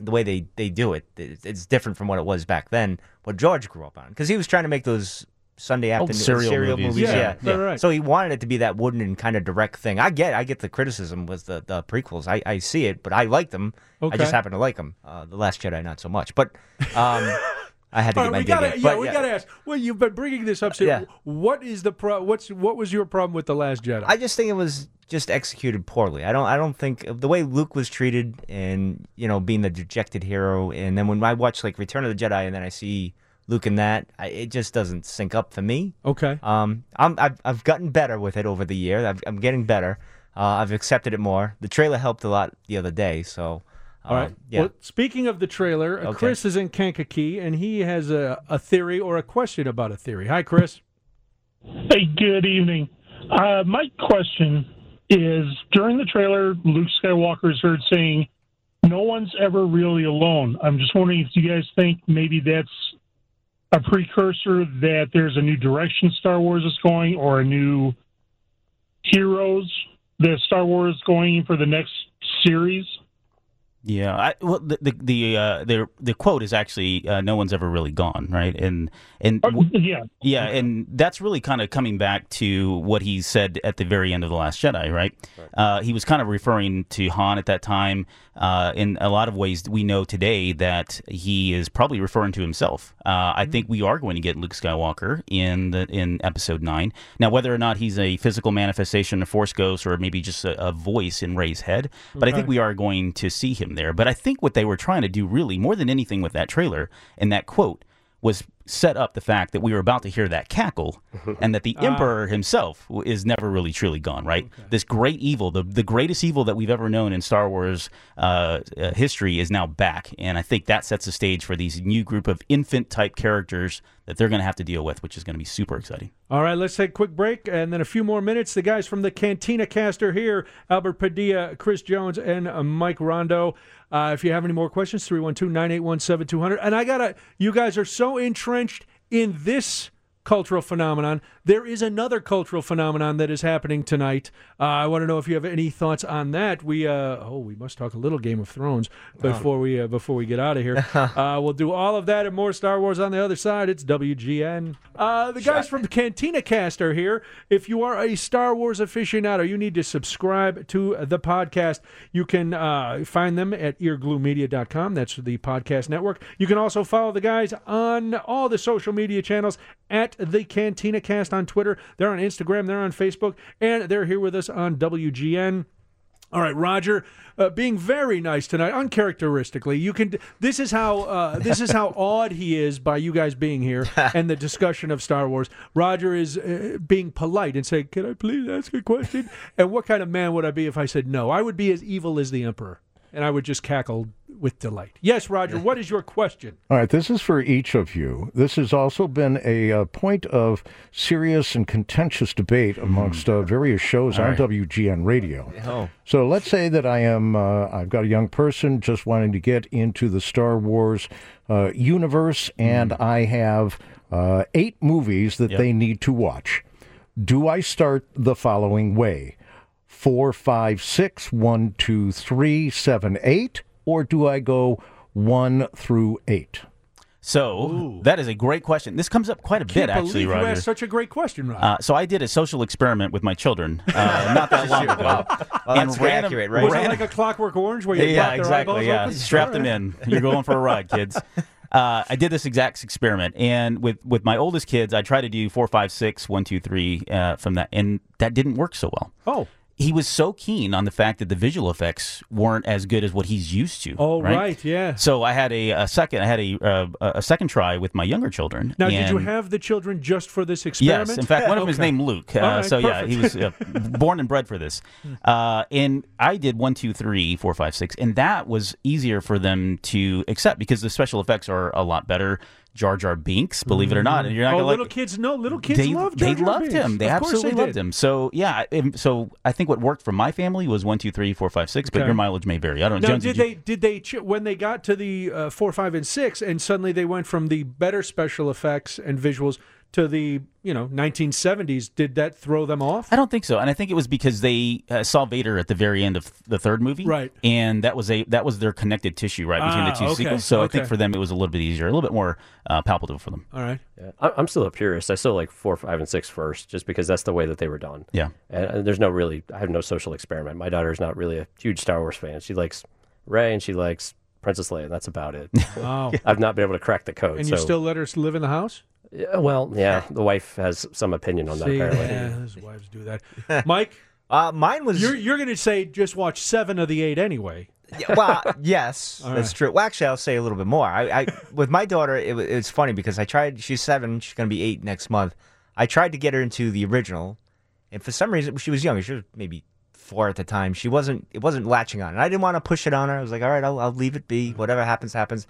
the way they, they do it, it's it's different from what it was back then, what George grew up on. Because he was trying to make those Sunday Old afternoon serial movies. Yeah, yeah. right, right. So he wanted it to be that wooden and kind of direct thing. I get, I get the criticism with the, the prequels. I, I see it, but I like them. Okay. I just happen to like them. Uh, the Last Jedi, not so much. But um, I had to All get right, my we gotta, in. yeah, we gotta ask. Well, you've been bringing this up. So Yeah. What is the pro? What's what was your problem with the Last Jedi? I just think it was just executed poorly. I don't. I don't think the way Luke was treated, and you know, being the dejected hero, and then when I watch like Return of the Jedi, and then I see Luke in that, I, it just doesn't sync up for me. okay. Um, I'm, I've I've gotten better with it over the year. I've, I'm getting better. uh, I've accepted it more. The trailer helped a lot the other day, so. All right. Yeah. Well, speaking of the trailer, uh, Okay. Chris is in Kankakee, and he has a, a theory or a question about a theory. Hi, Chris. Hey, good evening. Uh, my question is during the trailer, Luke Skywalker is heard saying, No one's ever really alone. I'm just wondering if you guys think maybe that's a precursor that there's a new direction Star Wars is going or a new heroes that Star Wars is going for the next series. Yeah, I, well, the the the, uh, the the quote is actually uh, "No one's ever really gone," right? And and w- yeah, yeah, and that's really kind of coming back to what he said at the very end of the Last Jedi, right? Uh, he was kind of referring to Han at that time. Uh, in a lot of ways, we know today that he is probably referring to himself. Uh, I think we are going to get Luke Skywalker in the in Episode Nine. Now, whether or not he's a physical manifestation, a Force ghost, or maybe just a, a voice in Rey's head, but I think we are going to see him there. But I think what they were trying to do, really, more than anything with that trailer and that quote, was set up the fact that we were about to hear that cackle and that the Ah. emperor himself is never really truly gone right this great evil the, the greatest evil that we've ever known in star wars uh, uh, history is now back and i think that sets the stage for these new group of infant type characters that they're going to have to deal with which is going to be super exciting All right, let's take a quick break and then a few more minutes. The guys from the Cantina Cast are here Albert Padilla, Chris Jones, and uh, Mike Rondo. Uh, if you have any more questions, 312 981 7200. And I got to, you guys are so entrenched in this cultural phenomenon. There is another cultural phenomenon that is happening tonight. Uh, I want to know if you have any thoughts on that. We, uh, oh, we must talk a little Game of Thrones before we uh, before we get out of here. uh, we'll do all of that and more Star Wars on the other side. It's WGN. Uh, the guys from the Cantina Cast are here. If you are a Star Wars aficionado, you need to subscribe to the podcast. You can uh, find them at eargluemedia.com. That's the podcast network. You can also follow the guys on all the social media channels at the Cantina Cast on Twitter. They're on Instagram, they're on Facebook, and they're here with us on WGN. All right, Roger, uh, being very nice tonight, uncharacteristically. You can. This is how. Uh, this is how awed he is by you guys being here and the discussion of Star Wars. Roger is uh, being polite and saying, "Can I please ask a question?" and what kind of man would I be if I said no? I would be as evil as the Emperor, and I would just cackle with delight. Yes, Roger. What is your question? All right, this is for each of you. This has also been a, uh point of serious and contentious debate amongst uh, various shows All on right. WGN Radio. Oh. So let's say that I am, uh, I've got a young person just wanting to get into the Star Wars uh, universe, and I have uh, eight movies that Yep. they need to watch. Do I start the following way? Four, five, six, one, two, three, seven, eight, or do I go one through eight? so that is a great question this comes up quite a bit Can't actually believe you roger asked such a great question, Roger. Uh, so I did a social experiment with my children uh, not that long ago. Wow. Well, that's very accurate, right? was it like a Clockwork Orange where you yeah, pop their exactly. eyeballs Yeah, open? strap them in. You're going for a ride, kids. Uh, I did this exact experiment, and with with my oldest kids, I tried to do four, five, six, one, two, three uh, from that, and that didn't work so well. Oh. He was so keen on the fact that the visual effects weren't as good as what he's used to. Oh, right, right, yeah. So I had a, a second. I had a uh, a second try with my younger children. Now, did you have the children just for this experiment? Yes, in fact, one of them is named Luke. Uh, right, so yeah, he was uh, born and bred for this. Uh, and I did one, two, three, four, five, six, and that was easier for them to accept because the special effects are a lot better. Jar Jar Binks, believe it or not, and you're not oh, gonna little like. kids, no, little kids they love they Jar Jar loved Binks. him. They Of absolutely they loved him. So yeah, so I think what worked for my family was one, two, three, four, five, six. But your mileage may vary. I don't know. Now, Jones, did you- they did they when they got to the uh, four, five, and six, and suddenly they went from the better special effects and visuals to the you know 1970s? Did that throw them off? I don't think so, and I think it was because they uh, saw Vader at the very end of the third movie, Right. And that was a that was their connected tissue right between Ah, the two okay, sequels. So I think for them it was a little bit easier, a little bit more uh, palpable for them. All right. Yeah. I- I'm still a purist. I still like four, five, and six first, just because that's the way that they were done. Yeah. And, and there's no really, I have no social experiment. My daughter's not really a huge Star Wars fan. She likes Rey and she likes Princess Leia. That's about it. Wow. I've not been able to crack the code. And so. you still let her live in the house? Yeah, well, yeah. Eh, the wife has some opinion on that. See, apparently. yeah, his wives do that. Mike, uh, mine was. You're you're going to say just watch seven of the eight anyway. Yeah, well, uh, yes, All that's right. true. Well, actually, I'll say a little bit more. I, I with my daughter, it, wa- it's funny because I tried. She's seven. She's going to be eight next month. I tried to get her into the original, and for some reason, she was young. She was maybe four at the time. She wasn't it wasn't latching on, and I didn't want to push it on her. I was like, all right, I'll, I'll leave it be. Mm-hmm. Whatever happens, happens.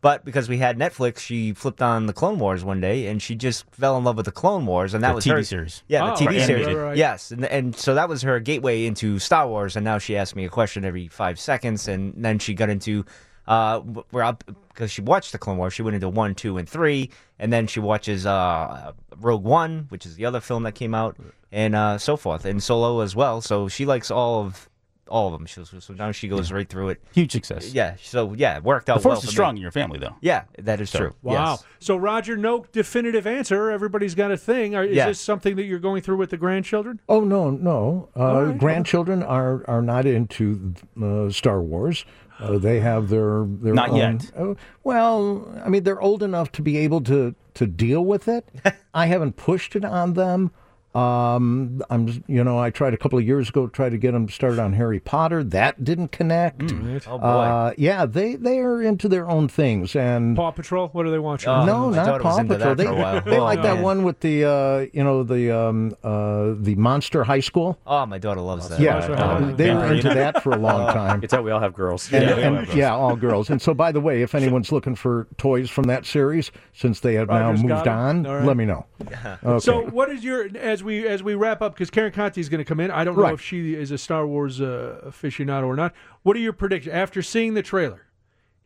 But because we had Netflix, she flipped on the Clone Wars one day, and she just fell in love with the Clone Wars, and that The was TV her series. Yeah, Oh, the TV right, series. right, right. Yes, and, and so that was her gateway into Star Wars, and now she asks me a question every five seconds, and then she got into uh, where up because she watched the Clone Wars, she went into one, two, and three, and then she watches uh, Rogue One, which is the other film that came out, and uh, so forth, and Solo as well. So she likes all of all of them. So, so now she goes right through it. Huge success. Yeah. So yeah, it worked out. The force well is for me. strong in your family, though. Yeah, that is So- true. Wow. Yes. So, Roger, no definitive answer. Everybody's got a thing. Are, is Yeah. this something that you're going through with the grandchildren? Oh no, no. Uh, All right. grandchildren are are not into uh, Star Wars. Uh, they have their their Not own, yet. Uh, well, I mean, they're old enough to be able to to deal with it. I haven't pushed it on them. Um, I'm, you know, I tried a couple of years ago to try to get them started on Harry Potter. That didn't connect. Oh boy. Uh, yeah, they they are into their own things, and Paw Patrol? What are they watching? Oh, no, my not daughter was Paw into Patrol. that They, for a while. they Oh, like that one with the, uh, you know, the um, uh, the Monster High School. Oh, my daughter loves that. Yeah, Monster uh, they were into that for a long time. It's that we all have girls. And, Yeah, and- all have yeah, all girls. And so, by the way, if anyone's looking for toys from that series, since they have Roger's now moved on, All right. let me know. Okay. So, what is your as we as we wrap up? Because Karen Conti is going to come in. I don't know Right. if she is a Star Wars uh, aficionado or not. What are your predictions after seeing the trailer?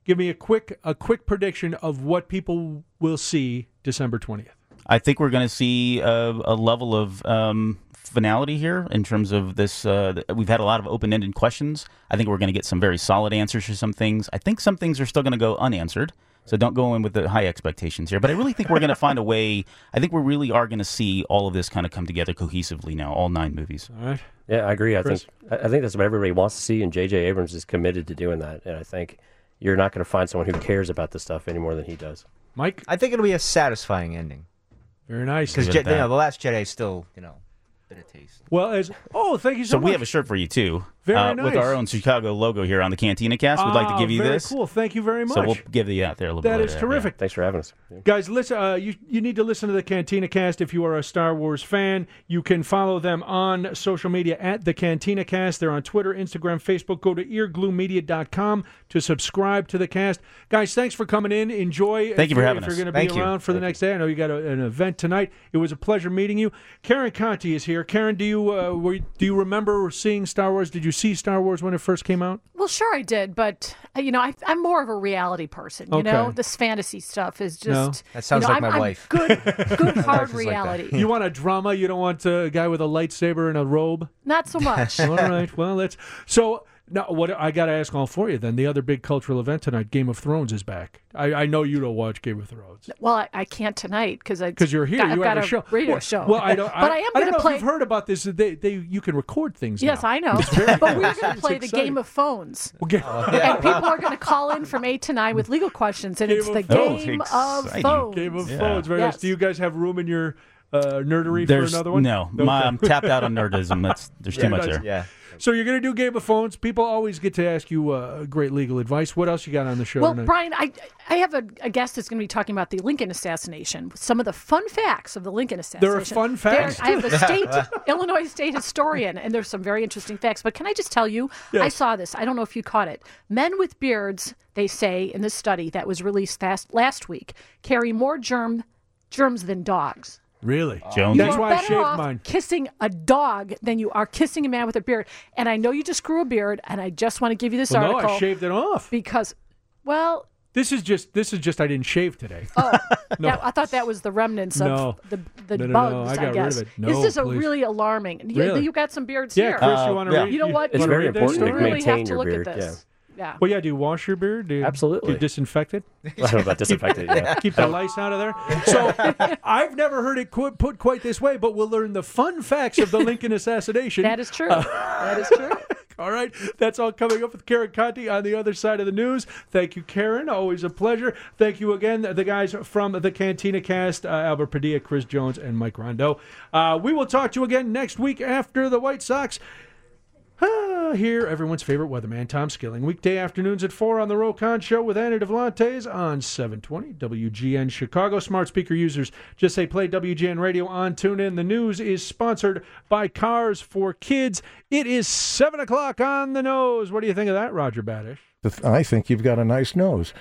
Give me a quick a quick prediction of what people will see December twentieth. I think we're going to see a, a level of um, finality here in terms of this. Uh, we've had a lot of open ended questions. I think we're going to get some very solid answers to some things. I think some things are still going to go unanswered. So don't go in with the high expectations here. But I really think we're going to find a way. I think we really are going to see all of this kind of come together cohesively now, all nine movies. All right. Yeah, I agree. I Chris? think I I think that's what everybody wants to see, and J.J. Abrams is committed to doing that. And I think you're not going to find someone who cares about this stuff any more than he does. Mike, I think it'll be a satisfying ending very nice. because Je- you know, the Last Jedi is still, you know, bit of taste. Well, as oh, thank you so, much. So much. we have a shirt for you too, Very uh, nice. with our own Chicago logo here on the Cantina Cast. We'd like to Ah, give you very this. Cool. Thank you very much. So we'll give you out there a little That bit. is later, yeah. terrific. Thanks for having us. Guys, listen. Uh, you you need to listen to the Cantina Cast if you are a Star Wars fan. You can follow them on social media at the Cantina Cast. They're on Twitter, Instagram, Facebook. Go to eargluemedia.com to subscribe to the cast. Guys, thanks for coming in. Enjoy. Thank you for you're- having If you're going to be Thank you. around for the next day, I know you got a, an event tonight. It was a pleasure meeting you. Karen Conti is here. Karen, do you uh, were, do you remember seeing Star Wars? Did you see Star Wars when it first came out? Well, sure I did, but uh, you know, I, I'm more of a reality person. You know, this fantasy stuff is No. just That sounds you know, like I'm, my I'm wife. Good, good hard is like reality. You want a drama? You don't want a guy with a lightsaber and a robe? Not so much. All right. Well, that's so. Now, what I got to ask all for you then. The other big cultural event tonight, Game of Thrones, is back. I, I know you don't watch Game of Thrones well, I, I can't tonight because I because you're here. Got, you I've have got a show. radio well, show. Well, I don't. but I, am I going don't know to play. if you've heard about this. They, they you can record things. Yes, now. I know. But we're going to It's play the exciting. game of phones. Well, ga- And people are going to call in from 8 to 9 with legal questions, and Game it's the game Oh, of exciting. phones. Game of Yeah. Phones. Very nice. Do you guys have room in your uh, nerdery There's for another one? no. My, I'm tapped out on nerdism. That's there's too much there. Yeah. So you're going to do Game of Phones. People always get to ask you uh, great legal advice. What else you got on the show Well, tonight? Brian, I I have a, a guest that's going to be talking about the Lincoln assassination, some of the fun facts of the Lincoln assassination. There assassination. are fun facts? There- I have a state Illinois state historian, and there's some very interesting facts. But can I just tell you, I saw this. I don't know if you caught it. Men with beards, they say in this study that was released fast, last week, carry more germ germs than dogs. Really? Jones. That's why I better shaved off mine. kissing a dog than you are kissing a man with a beard. And I know you just grew a beard, and I just want to give you this Well, no, article I shaved it off. because, well, This is just this is just I didn't shave today. Oh, No. that- I thought that was the remnants of the the No, no, bugs. no, I I, got rid of guess. it. this is a please. really alarming. You, Really? you got some beards yeah, here. Chris, Uh, you want to yeah. read? You know what? It's wanna very read that important You to story? really maintain have to your look beard, at this. Yeah. Well, yeah. Do you wash your beard? Do you, Absolutely. Do you disinfect it? I don't know about disinfectant. Yeah. Keep the lice out of there. So I've never heard it qu- put quite this way, but we'll learn the fun facts of the Lincoln assassination. That is true. that is true. All right, that's all coming up with Karen Conti on the other side of the news. Thank you, Karen. Always a pleasure. Thank you again, the guys from the Cantina Cast, uh, Albert Padilla, Chris Jones, and Mike Rondo. Uh, we will talk to you again next week after the White Sox. Ah, here, everyone's favorite weatherman, Tom Skilling. Weekday afternoons at 4 on the Roe Conn Show with Anna Davlantes on 720 WGN Chicago. Smart speaker users just say play WGN Radio on TuneIn. The news is sponsored by Cars for Kids. It is 7 o'clock on the nose. What do you think of that, Roger Badesch? I think you've got a nice nose.